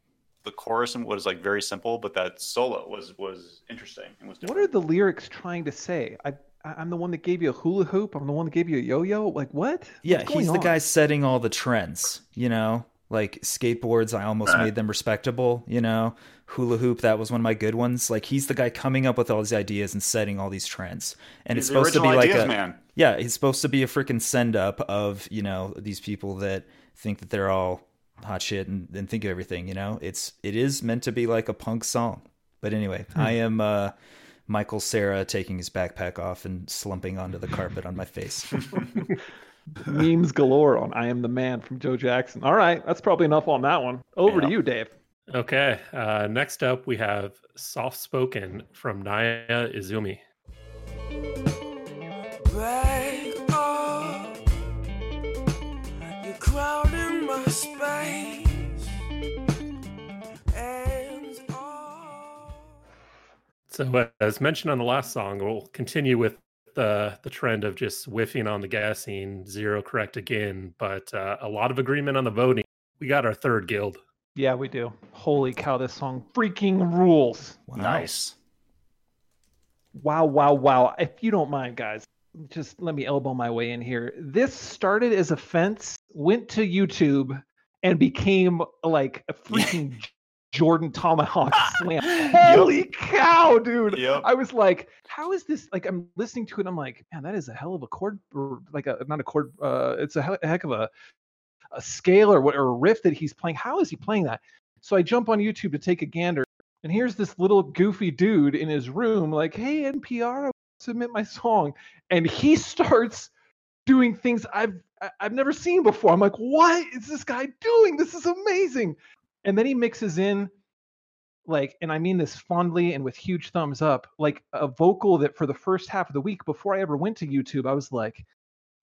the chorus was like very simple, but that solo was was interesting and was What are the lyrics trying to say? I, I- I'm the one that gave you a hula hoop. I'm the one that gave you a yo-yo. Like what? yeah, What's going he's the guy setting all the trends. You know, like skateboards. I almost uh-huh. made them respectable. You know, hula hoop. That was one of my good ones. Like he's the guy coming up with all these ideas and setting all these trends. And He's it's supposed to be original like ideas a man. yeah, he's supposed to be a freaking send up of you know these people that think that they're all hot shit and, and think of everything. You know, it's it is meant to be like a punk song. But anyway, Hmm. I am uh, Michael Cera taking his backpack off and slumping onto the carpet on my face. Memes galore on "I Am the Man" from Joe Jackson. All right, that's probably enough on that one. Over to you, Dave. Okay. Uh, next up, we have Soft Spoken from Naya Izumi. Break So, as mentioned on the last song, we'll continue with the the trend of just whiffing on the guessing, zero correct again, but uh, a lot of agreement on the voting. We got our third guild. Yeah, we do. Holy cow, this song freaking rules. Nice. Wow, wow, wow. If you don't mind, guys, just let me elbow my way in here. This started as a fence, went to YouTube, and became like a freaking Jordan Tomahawk slam. Holy cow, dude. Yep. I was like, how is this? Like, I'm listening to it. And I'm like, man, that is a hell of a chord, or like a, not a chord, uh, it's a, he- a heck of a, a scale or what, or a riff that he's playing. How is he playing that? So I jump on YouTube to take a gander. And here's this little goofy dude in his room, like, hey, NPR, submit my song. And he starts doing things I've I've never seen before. I'm like, what is this guy doing? This is amazing. And then he mixes in like, and I mean this fondly and with huge thumbs up, like a vocal that for the first half of the week before I ever went to YouTube, I was like,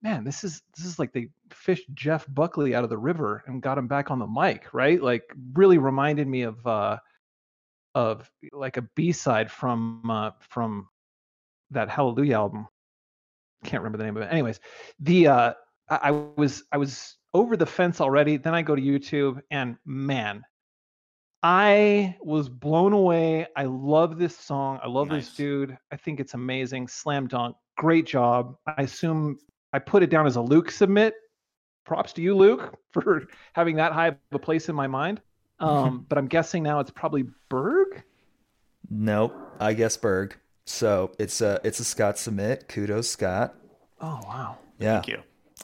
man, this is this is like they fished Jeff Buckley out of the river and got him back on the mic, right? Like really reminded me of uh of like a B-side from uh, from that Hallelujah album. Can't remember the name of it. Anyways, the uh, I, I was I was over the fence already. Then I go to YouTube, and man, I was blown away. I love this song. I love Nice. this dude. I think it's amazing. Slam dunk. Great job. I assume I put it down as a Luke submit. Props to you, Luke, for having that high of a place in my mind. Um, but I'm guessing now it's probably Berg. Nope, I guess Berg. So it's a it's a Scott submit. Kudos, Scott. Oh wow. Yeah. Thank you.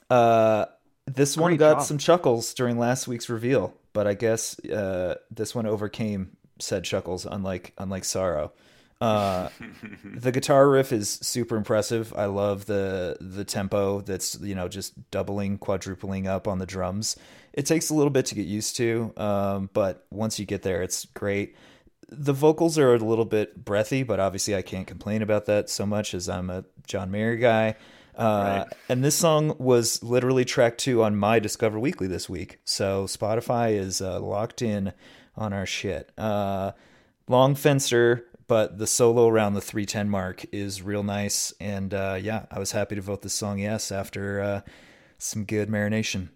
Uh, this one got job. some chuckles during last week's reveal, but I guess uh, this one overcame said chuckles, unlike unlike sorrow. Uh, the guitar riff is super impressive. I love the the tempo that's you know just doubling, quadrupling up on the drums. It takes a little bit to get used to, um, but once you get there, it's great. The vocals are a little bit breathy, but obviously I can't complain about that so much as I'm a John Mayer guy. Uh, Right. And this song was literally track two on my Discover Weekly this week. So Spotify is uh, locked in on our shit. Uh, long fencer, but the solo around the 310 mark is real nice. And uh, yeah, I was happy to vote this song yes after uh, some good marination.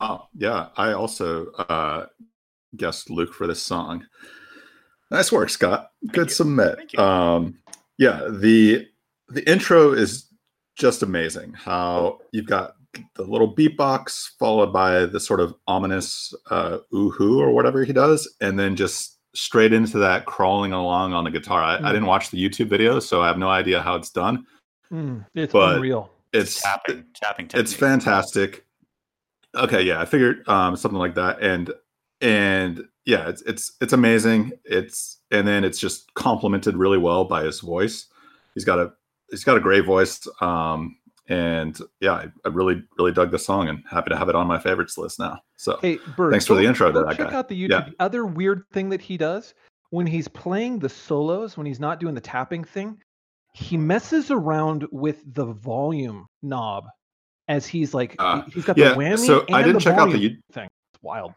Oh, yeah. I also guessed Luke for this song. Nice work, Scott. Good you. submit. Thank you. Um, yeah, the the intro is just amazing. How you've got the little beatbox followed by the sort of ominous uh, ooh-hoo or whatever he does, and then just straight into that crawling along on the guitar. I, I didn't watch the YouTube video, so I have no idea how it's done. Mm, it's But- unreal. It's tapping, tapping technique. it's fantastic. Okay, yeah, I figured um, something like that, and and yeah, it's it's it's amazing. It's and then it's just complemented really well by his voice. He's got a he's got a great voice, um, and yeah, I, I really really dug the song and happy to have it on my favorites list now. So Hey, Bert, Thanks for the intro to that check guy. out the YouTube. Yeah. The other weird thing that he does when he's playing the solos, when he's not doing the tapping thing, he messes around with the volume knob as he's like he- he's got yeah, the whammy. so I didn't check out the thing. It's wild.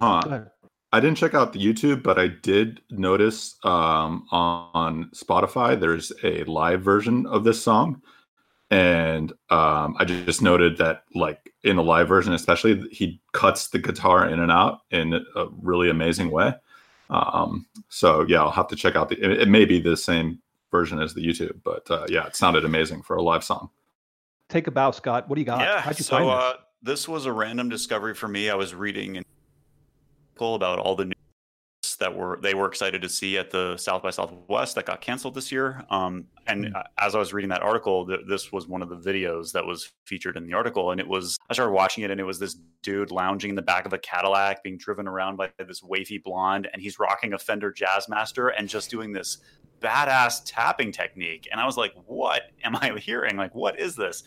Huh. Go ahead. I didn't check out the YouTube, but I did notice um, on Spotify there's a live version of this song, and um, I just noted that like in the live version, especially, he cuts the guitar in and out in a really amazing way. Um, so yeah, I'll have to check out the. It, it may be the same version as the YouTube, but uh, yeah, it sounded amazing for a live song. Take a bow, Scott. What do you got? Yeah. How'd you so find this? uh, this was a random discovery for me. I was reading an article about all the news that were they were excited to see at the South by Southwest that got canceled this year. Um, and Hmm. uh, as I was reading that article, th- this was one of the videos that was featured in the article, and it was I started watching it, and it was this dude lounging in the back of a Cadillac, being driven around by this wavy blonde, and he's rocking a Fender Jazzmaster and just doing this badass tapping technique. And I was like, what am I hearing? Like, what is this?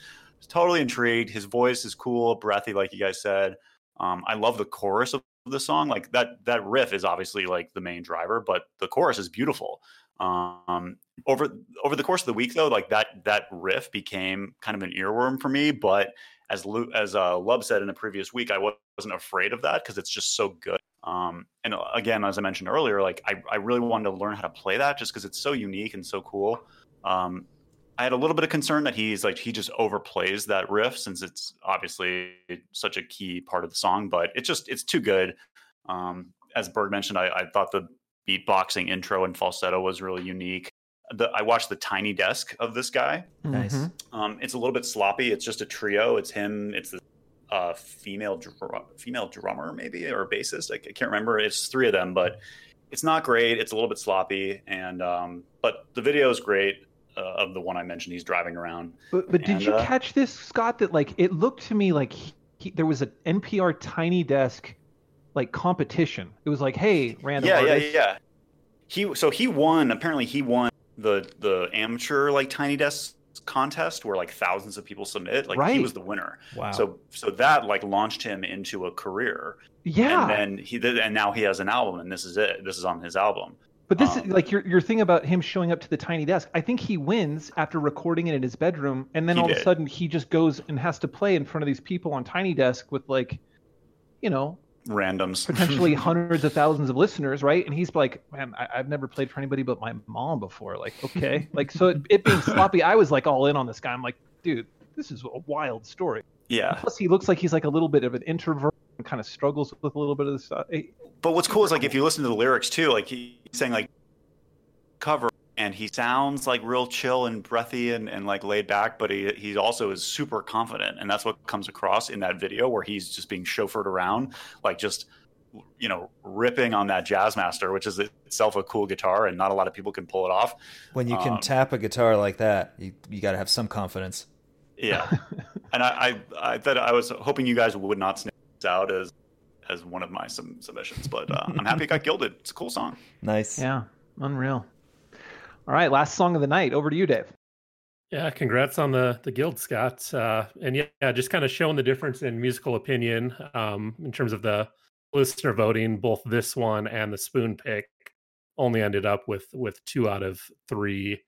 Totally intrigued. His voice is cool, breathy, like you guys said. Um, I love the chorus of the song. Like that that riff is obviously like the main driver, but the chorus is beautiful. Um, over over the course of the week, though, like that that riff became kind of an earworm for me. But as Lu, as uh, Lub said in the previous week, I wasn't afraid of that because it's just so good. Um, and uh, again, as I mentioned earlier, like I, I really wanted to learn how to play that just because it's so unique and so cool. Um, I had a little bit of concern that he's like he just overplays that riff since it's obviously such a key part of the song, but it's just it's too good. Um, as Berg mentioned, I, I thought the beatboxing intro and falsetto was really unique. The, I watched the tiny desk of this guy. Nice. Mhm. Um, it's a little bit sloppy. It's just a trio. It's him. It's the uh, female dr- female drummer maybe or bassist. I, I can't remember. It's three of them, but it's not great. It's a little bit sloppy, and um, but the video is great. Uh, of the one I mentioned, he's driving around. But but did you uh, catch this, Scott? That like it looked to me like he, he, there was an NPR Tiny Desk like competition. It was like, hey, random yeah, yeah, yeah, yeah. He so he won. Apparently, he won the the amateur like tiny desk contest where like thousands of people submit. Like he was the winner. Wow. So so that like launched him into a career. Yeah. And then he did, and now he has an album, and this is it. This is on his album. But this Um, is like your your thing about him showing up to the tiny desk. I think he wins after recording it in his bedroom, and then He all of a sudden he just goes and has to play in front of these people on tiny desk with like, you know, randoms. potentially hundreds of thousands of listeners, right? And he's like, man, I, I've never played for anybody but my mom before. Like, okay, like so it, it being sloppy, I was like all in on this guy. I'm like, dude, this is a wild story. Yeah. Plus, he looks like he's like a little bit of an introvert kind of struggles with a little bit of this stuff. Eh, But what's cool is like if you listen to the lyrics too, like he's saying like cover and he sounds like real chill and breathy and, and like laid back, but he he also is super confident. And that's what comes across in that video where he's just being chauffeured around, like just you know, ripping on that Jazzmaster, which is itself a cool guitar and not a lot of people can pull it off. When you can Um, tap a guitar like that, you, you got to have some confidence. Yeah. and I, I I thought I was hoping you guys would not sniff this out as as one of my sub- submissions, but uh, I'm happy it got gilded. It's a cool song. Nice. Yeah, unreal. All right, last song of the night. Over to you, Dave. Yeah, congrats on the the guild, Scott. Uh, and yeah, yeah, just kind of showing the difference in musical opinion um, in terms of the listener voting. Both this one and the spoon pick only ended up with with two out of three,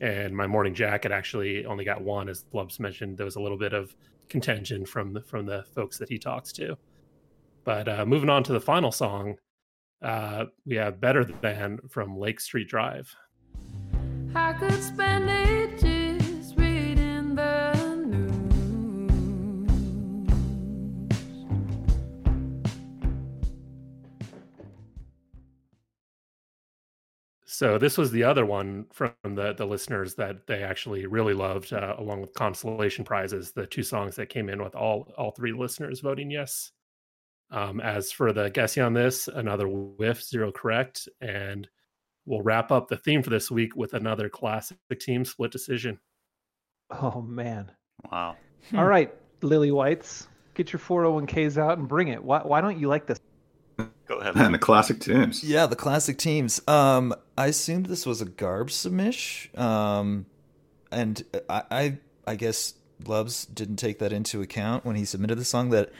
and my morning jacket actually only got one. As Blubs mentioned, there was a little bit of contention from the from the folks that he talks to. But uh, moving on to the final song, uh, we have "Better Than" from Lake Street Drive. So this was the other one from the the listeners that they actually really loved, uh, along with consolation prizes. The two songs that came in with all all three listeners voting yes. Um, as for the guessing on this, another whiff, zero correct, and we'll wrap up the theme for this week with another classic team split decision. Oh man. Wow. All right, Lily Whites, get your 401ks out and bring it. Why, why don't you like this? Go ahead. And the classic teams. Yeah, the classic teams. Um, I assumed this was a garb submish. Um, and I, I, I guess Loves didn't take that into account when he submitted the song that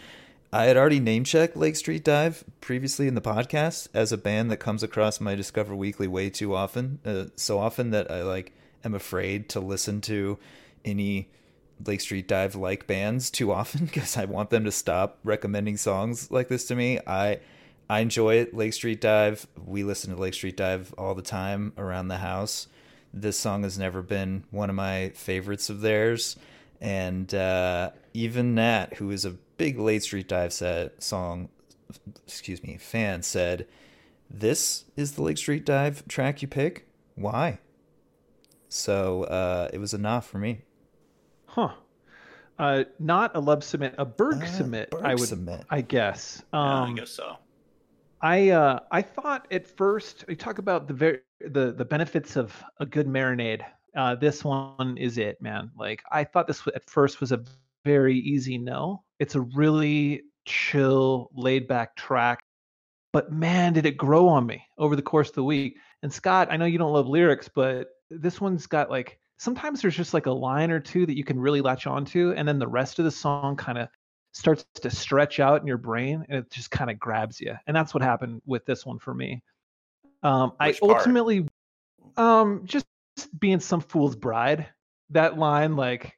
I had already name checked Lake Street Dive previously in the podcast as a band that comes across my Discover Weekly way too often, uh, so often that I like am afraid to listen to any Lake Street Dive like bands too often because I want them to stop recommending songs like this to me. I I enjoy it. Lake Street Dive. We listen to Lake Street Dive all the time around the house. This song has never been one of my favorites of theirs, and uh, even Nat, who is a big Lake Street Dive set song, excuse me, fan, said, "This is the Lake Street Dive track you pick. Why?" So uh, it was a nah for me. Huh. Uh, not a love submit, a Berg Uh, submit. Berg I would, submit. I guess. Yeah, I Um, guess so. I uh I thought at first we talk about the very the the benefits of a good marinade. Uh, this one is it, man. Like I thought this at first was a very easy no. It's a really chill, laid back track, but man, did it grow on me over the course of the week. And Scott, I know you don't love lyrics, but this one's got like sometimes there's just like a line or two that you can really latch onto, and then the rest of the song kind of starts to stretch out in your brain and it just kind of grabs you and that's what happened with this one for me um i part? ultimately um just being some fool's bride that line like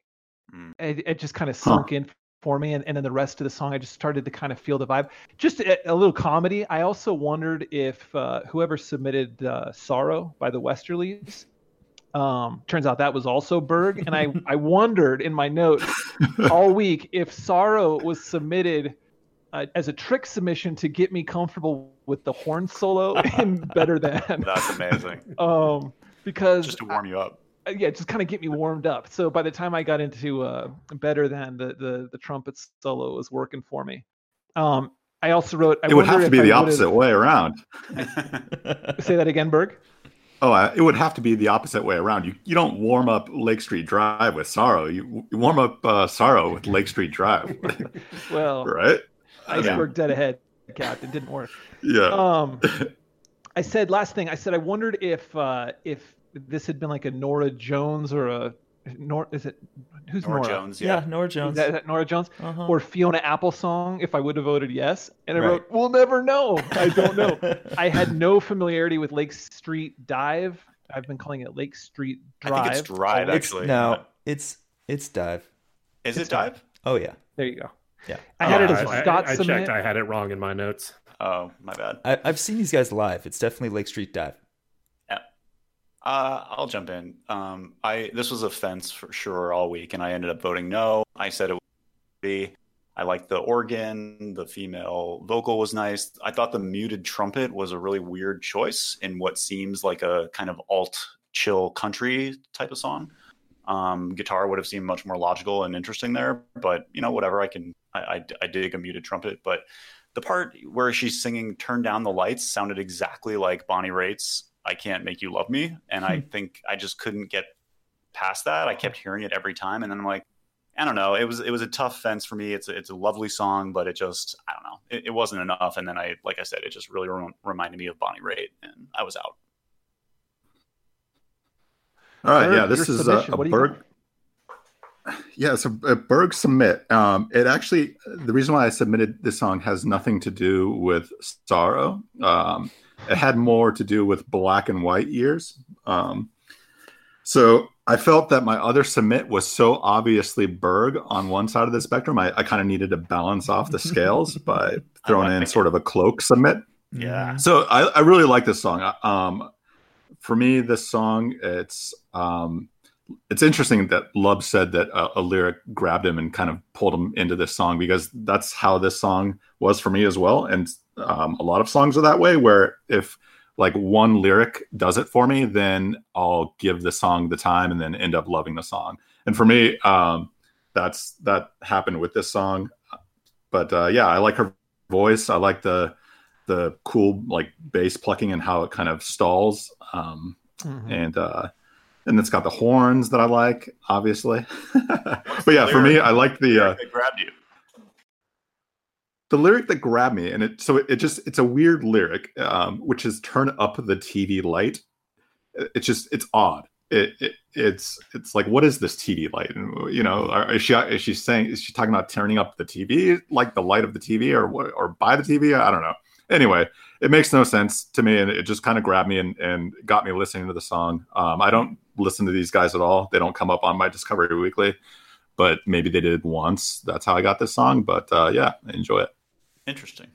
Mm. it, it just kind of sunk in for me and, and then the rest of the song i just started to kind of feel the vibe just a, a little comedy i also wondered if uh, whoever submitted uh, sorrow by the westerlies um turns out that was also berg and i i wondered in my notes all week if sorrow was submitted uh, as a trick submission to get me comfortable with the horn solo in better than That's amazing. um because Just to warm you up. yeah, just kind of get me warmed up. So by the time I got into uh, better than the, the the trumpet solo was working for me. Um, I also wrote. I it would have to be the opposite way around. Say that again, Berg. Oh, I, it would have to be the opposite way around. You you don't warm up Lake Street Drive with Sorrow. You, you warm up uh, Sorrow with Lake Street Drive, Well, right? iceberg dead ahead, Captain. Didn't work. Yeah. Um, I said last thing. I said I wondered if uh, if this had been like a Norah Jones or a Nor is it who's Norah Norah? Jones, Yeah, yeah. Norah Is Jones. that, is that Norah Jones Uh-huh. or Fiona Apple song? If I would have voted yes, and I Right. wrote, "We'll never know." I don't know. I had no familiarity with Lake Street Dive. I've been calling it Lake Street I Drive. think it's Drive, always. actually. no, it's it's dive. Is it's it Dive? Oh yeah. There you go. Yeah, I had it as I- I- Scott I, submit. checked. I had it wrong in my notes. Oh, my bad. I, I've seen these guys live. It's definitely Lake Street Dive. Uh, I'll jump in. Um, I this was a fence for sure all week, and I ended up voting no. I said it would be. I liked the organ. The female vocal was nice. I thought the muted trumpet was a really weird choice in what seems like a kind of alt chill country type of song. Um, guitar would have seemed much more logical and interesting there, but you know, whatever. I can. I, I, I dig a muted trumpet, but the part where she's singing "Turn Down the Lights" sounded exactly like Bonnie Raitt's "I Can't Make You Love Me," and I think I just couldn't get past that. I kept hearing it every time, and then I'm like, I don't know. It was it was a tough fence for me. It's a, it's a lovely song, but it just I don't know. It, it wasn't enough, and then I like I said, it just really rem- reminded me of Bonnie Raitt, and I was out. All right, Berg, yeah, this is a, submission, a what do you Berg. Yeah, so a Berg submit. Um, it actually, the reason why I submitted this song has nothing to do with sorrow. Um, it had more to do with black and white years. Um, so I felt that my other submit was so obviously Berg on one side of the spectrum. I, I kind of needed to balance off the scales by throwing in sort of a cloak submit. Yeah, So I, I really like this song. Um, for me, this song it's um, it's interesting that Lub said that a, a lyric grabbed him and kind of pulled him into this song because that's how this song was for me as well. And um, a lot of songs are that way, where if like one lyric does it for me, then I'll give the song the time and then end up loving the song. And for me, um, that's that happened with this song. But uh, yeah, I like her voice. I like the the cool like bass plucking and how it kind of stalls. Um, Mhm. and uh and it's got the horns that I like, obviously. but yeah, for me, I like the uh, grabbed you. the lyric that grabbed me, and it so it, it just it's a weird lyric, um, which is turn up the TV light. It- It's just it's odd. It, it it's it's like what is this TV light? And you know, are- is she is she saying is she talking about turning up the TV like the light of the TV or what or by the TV? I don't know. Anyway, it makes no sense to me, and it just kind of grabbed me and, and got me listening to the song. Um, I don't listen to these guys at all; they don't come up on my Discover Weekly, but maybe they did once. That's how I got this song. But uh, yeah, I enjoy it. Interesting.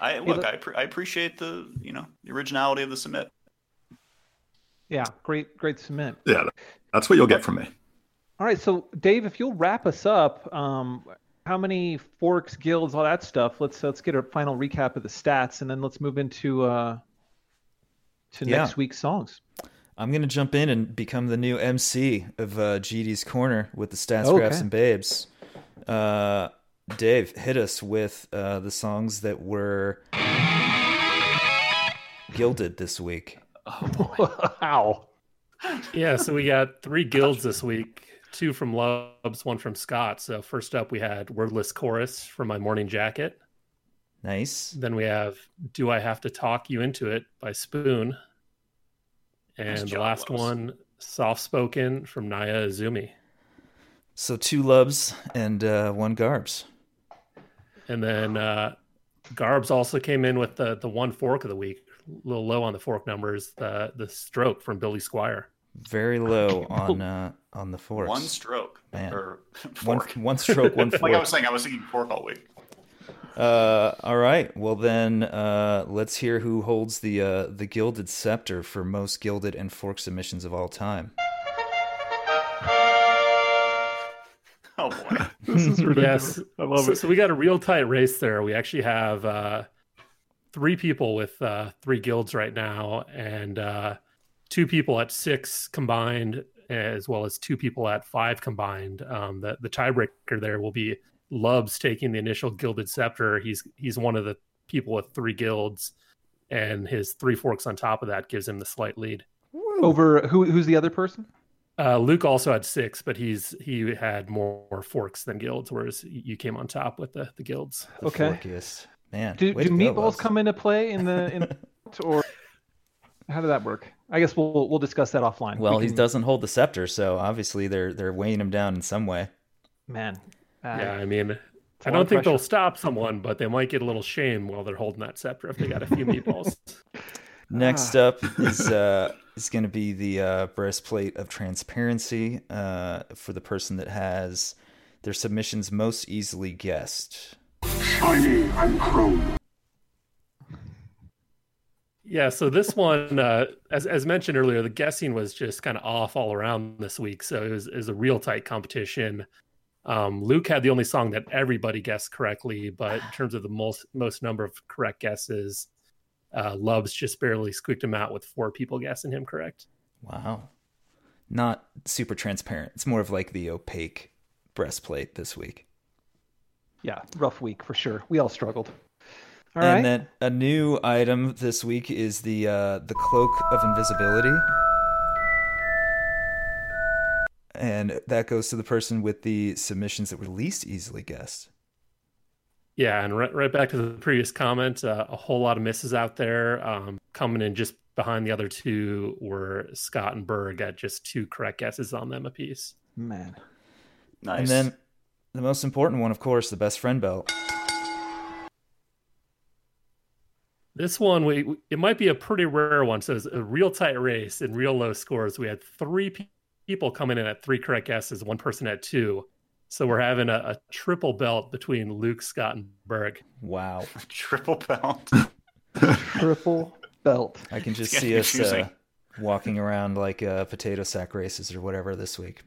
I look. look- I, pre- I appreciate the you know the originality of the submit. Yeah, great, great submit. Yeah, that's what you'll get from me. All right, so Dave, if you'll wrap us up, um, how many forks, guilds, all that stuff? Let's let's get a final recap of the stats, and then let's move into uh, to Yeah. next week's songs. I'm gonna jump in and become the new MC of uh, GD's corner with the stats, Okay. graphs, and babes. Uh, Dave, hit us with uh, the songs that were gilded this week. Oh, wow. Yeah, so we got three guilds this week, two from Lubs, one from Scott. So first up, we had Wordless Chorus from My Morning Jacket. Nice. Then we have Do I Have to Talk You Into It by Spoon. And Nice the last Lubs. one, Soft Spoken from Naya Azumi. So two lubs and uh, one garbs. And then uh, Garbs also came in with the, the one fork of the week, a little low on the fork numbers, the, the stroke from Billy Squier. Very low on uh, on the forks. One stroke Man. or One- fork. one stroke, one like I was saying, I was thinking fork all week. Uh, all right. Well, then uh, let's hear who holds the uh, the gilded scepter for most gilded and fork submissions of all time. Oh boy. This is Yes. so, so we got a real tight race there. We actually have uh, three people with uh, three guilds right now, and uh, two people at six combined, as well as two people at five combined. Um, the the tiebreaker there will be Lubs taking the initial gilded scepter. He's he's one of the people with three guilds, and his three forks on top of that gives him the slight lead. Over who? Who's the other person? Uh, Luke also had six, but he's he had more forks than guilds, whereas you came on top with the the guilds. The Okay. Forkiest. Man. Do, do to go, meatballs come into play in the in or how did that work? I guess we'll we'll discuss that offline. Well, We he can- doesn't hold the scepter, so obviously they're they're weighing him down in some way. man. uh, Yeah, I mean, I don't of think they'll stop someone, but they might get a little shame while they're holding that scepter if they got a few meatballs. Next Ah. up is uh, is going to be the uh, breastplate of transparency uh, for the person that has their submissions most easily guessed. Yeah, so this one, uh, as as mentioned earlier, the guessing was just kind of off all around this week. So it was, it was a real tight competition. Um, Luke had the only song that everybody guessed correctly, but in terms of the most most number of correct guesses, uh, Loves just barely squeaked him out with four people guessing him correct. Wow. Not super transparent. It's more of like the opaque breastplate this week. Yeah, rough week for sure. We all struggled. All and right. then a new item this week is the uh, the cloak of invisibility, and that goes to the person with the submissions that were least easily guessed. Yeah, and right, right back to the previous comment, uh, a whole lot of misses out there. Um, coming in just behind the other two were Scott and Berg at just two correct guesses on them apiece. Man. Nice. And then the most important one, of course, the best friend belt. This one, we we- it might be a pretty rare one. So it's a real tight race and real low scores. We had three pe- people coming in at three correct guesses, one person at two. So we're having a, a triple belt between Luke, Scott, and Berg. Wow, triple belt. Triple belt. I can just see us uh, walking around like uh, potato sack races or whatever this week.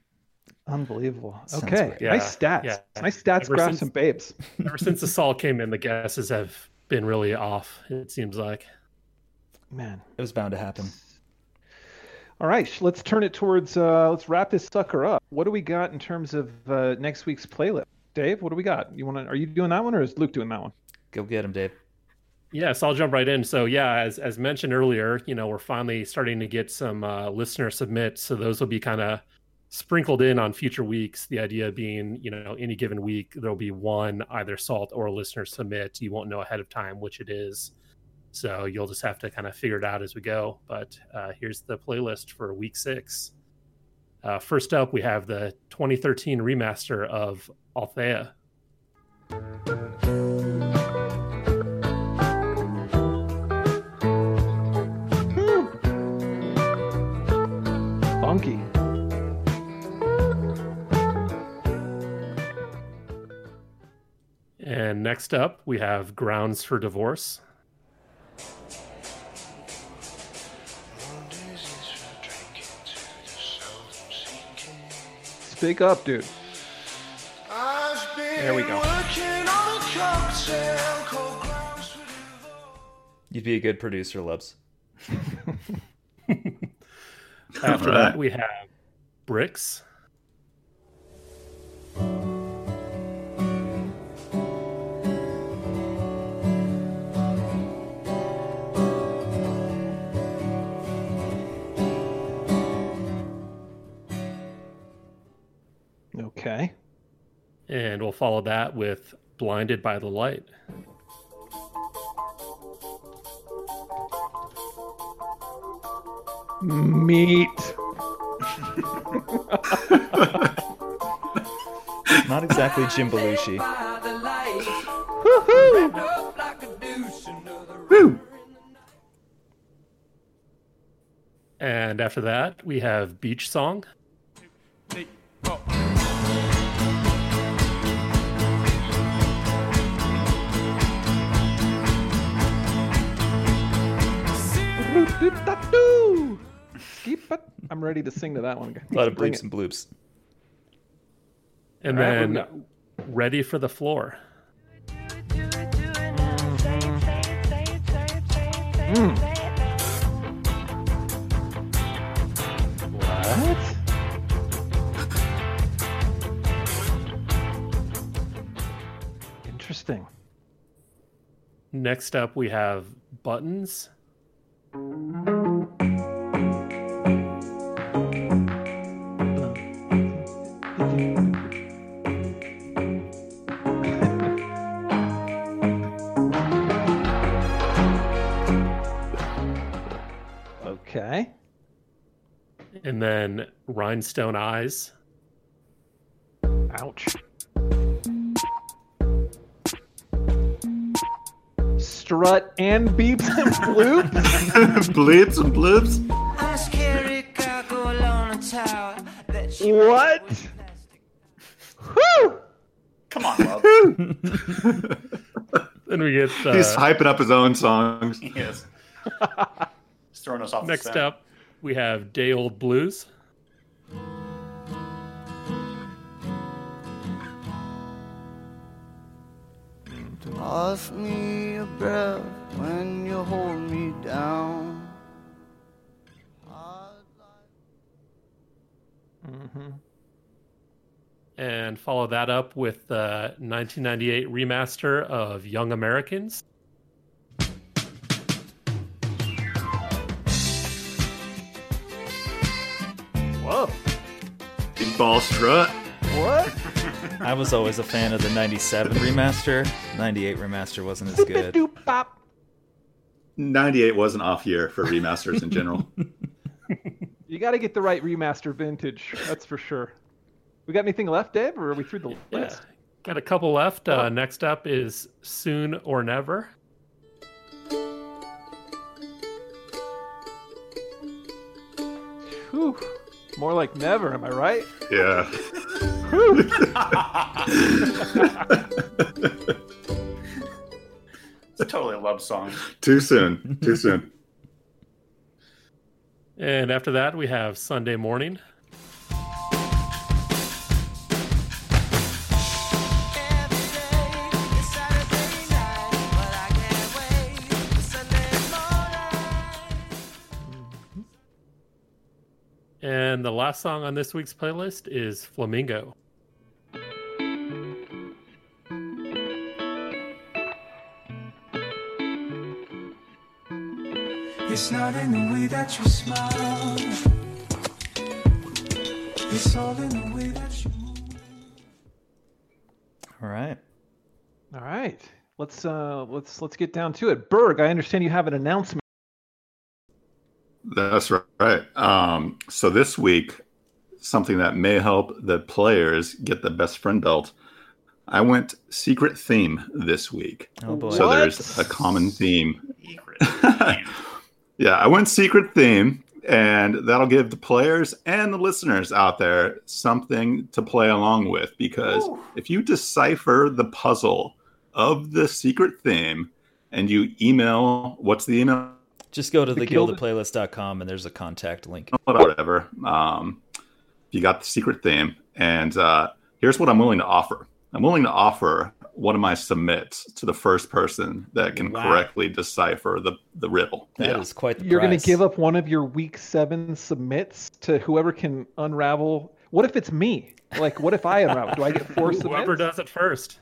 Unbelievable. Sounds Okay. great. Yeah, Nice stats. yeah. Nice stats, Ever graphs, since- and babes. Ever since the Saul came in, the guesses have been really off. It seems like. Man. It was bound to happen. All right, let's turn it towards. Uh, let's wrap this sucker up. What do we got in terms of uh, next week's playlist? Dave, what do we got? You want to? Are you doing that one, or is Luke doing that one? Go get him, Dave. Yes, I'll jump right in. So yeah, as as mentioned earlier, you know, we're finally starting to get some uh, listener submits. So those will be kind of sprinkled in on future weeks. The idea being, you know, any given week there'll be one either salt or listener submit. You won't know ahead of time which it is. So you'll just have to kind of figure it out as we go. But uh, here's the playlist for week six. Uh, first up, we have the 2013 remaster of Althea. Funky. And next up, we have Grounds for Divorce. Speak up, dude. There we go. You'd be a good producer, Lubs. After Alright. that, we have Bricks. Okay. And we'll follow that with Blinded by the Light. Meat. Not exactly Jim Belushi. Woo! And after that, we have Beach Song. Doo-doo-da-doo. Oh. Keep I'm ready to sing to that one. A lot of Bring bleeps and bloops. And All right, what then Ready for the Floor. Hmm. What? Interesting. Next up, we have Buttons. Okay. And then Rhinestone Eyes. Ouch. Strut and beeps and bloops. Bleeps and bloops. I'm a scary guy, go alone in tower. That what? Whew! Come on, love. Then we get uh, He's hyping up his own songs. he is. He's throwing us off. next scent. up. We have Day Old Blues. Pass me a breath when you hold me down. Mm-hmm. and follow that up with the 1998 remaster of Young Americans. Whoa. Big ball strut. What? I was always a fan of the 97 remaster. 98 remaster wasn't as good. 98 was an off year for remasters in general. You got to get the right remaster vintage. That's for sure. We got anything left, Dave, or are we through the Yeah. list? Got a couple left. Uh, next up is Soon or Never. Whew. More like never, am I right? yeah. It's totally a love song. Too soon. Too soon. And after that, we have Sunday Morning. And the last song on this week's playlist is Flamingo. It's not in the way that you smile. It's all in the way that you move. All right. All right. Let's uh let's let's get down to it. Berg, I understand you have an announcement. That's right. Um, so this week, something that may help the players get the best friend belt. I went secret theme this week. Oh boy. So What? there's a common theme. Secret. Yeah, I went secret theme, and that'll give the players and the listeners out there something to play along with. Because if you decipher the puzzle of the secret theme and you email, what's the email? Just go to The the Gilded- gildedplaylist.com and there's a contact link. Whatever. Um, you got the secret theme, and uh, here's what I'm willing to offer. I'm willing to offer one of my submits to the first person that can Wow. correctly decipher the the riddle. That is yeah. quite the You're going to give up one of your week 7 submits to whoever can unravel. What if it's me? Like what if I unravel? Do I get four submits? Whoever does it first.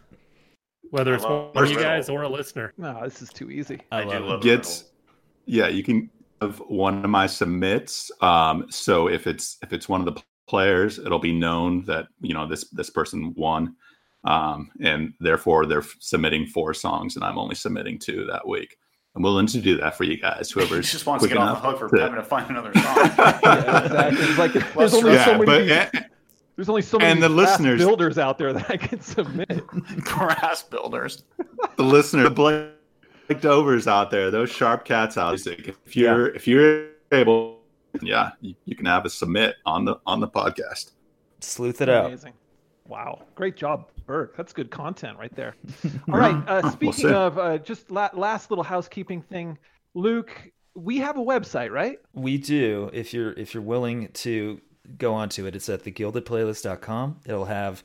Whether it's one of you guys or a listener. No, this is too easy. I, I do love love it. the gets yeah you can have one of my submits um so if it's if it's one of the players it'll be known that you know this this person won um and therefore they're submitting four songs and i'm only submitting two that week i'm willing to do that for you guys He whoever's just wants to quick get off the hook for to- having to find another song. Yeah, exactly. It's like there's only yeah so but many eh, there's only so many and the listeners- builders out there that I can submit. Brass builders. the listener the Blake Dovers out there those sharp cats out there if you're if you're able yeah you, you can have a submit on the on the podcast Sleuth it out. Amazing. Wow. Great job, Berg. That's good content right there. All right. Uh, speaking see. of uh, just la- last little housekeeping thing, Luke, we have a website, right? We do. If you're if you're willing to go onto it, it's at thegildedplaylist.com. It'll have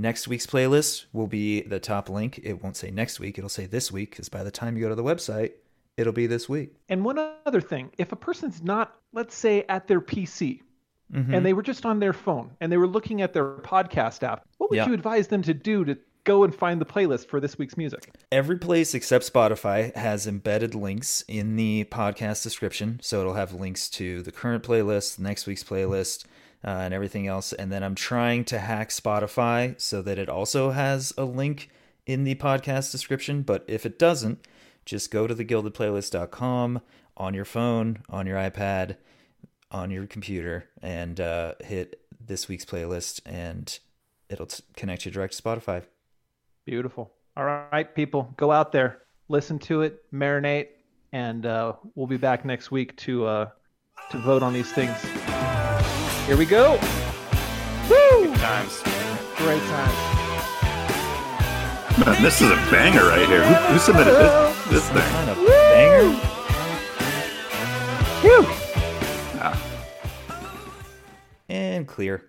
next week's playlist will be the top link. It won't say next week, it'll say this week because by the time you go to the website, it'll be this week. And one other thing, if a person's not, let's say, at their PC Mhm. and they were just on their phone and they were looking at their podcast app, what would Yeah. you advise them to do to go and find the playlist for this week's music? Every place except Spotify has embedded links in the podcast description. So it'll have links to the current playlist, next week's playlist, uh, and everything else. And then I'm trying to hack Spotify so that it also has a link in the podcast description. But if it doesn't, just go to thegildedplaylist.com on your phone, on your iPad, on your computer, and uh, hit this week's playlist, and it'll t- connect you direct to Spotify. Beautiful. All right, people, go out there, listen to it, marinate, and uh, we'll be back next week to uh, to vote on these things. Here we go. Woo! Times. Great time. Man, this is a banger right here. Who, who submitted this, this Some thing? kind of banger. Phew. Ah, And clear.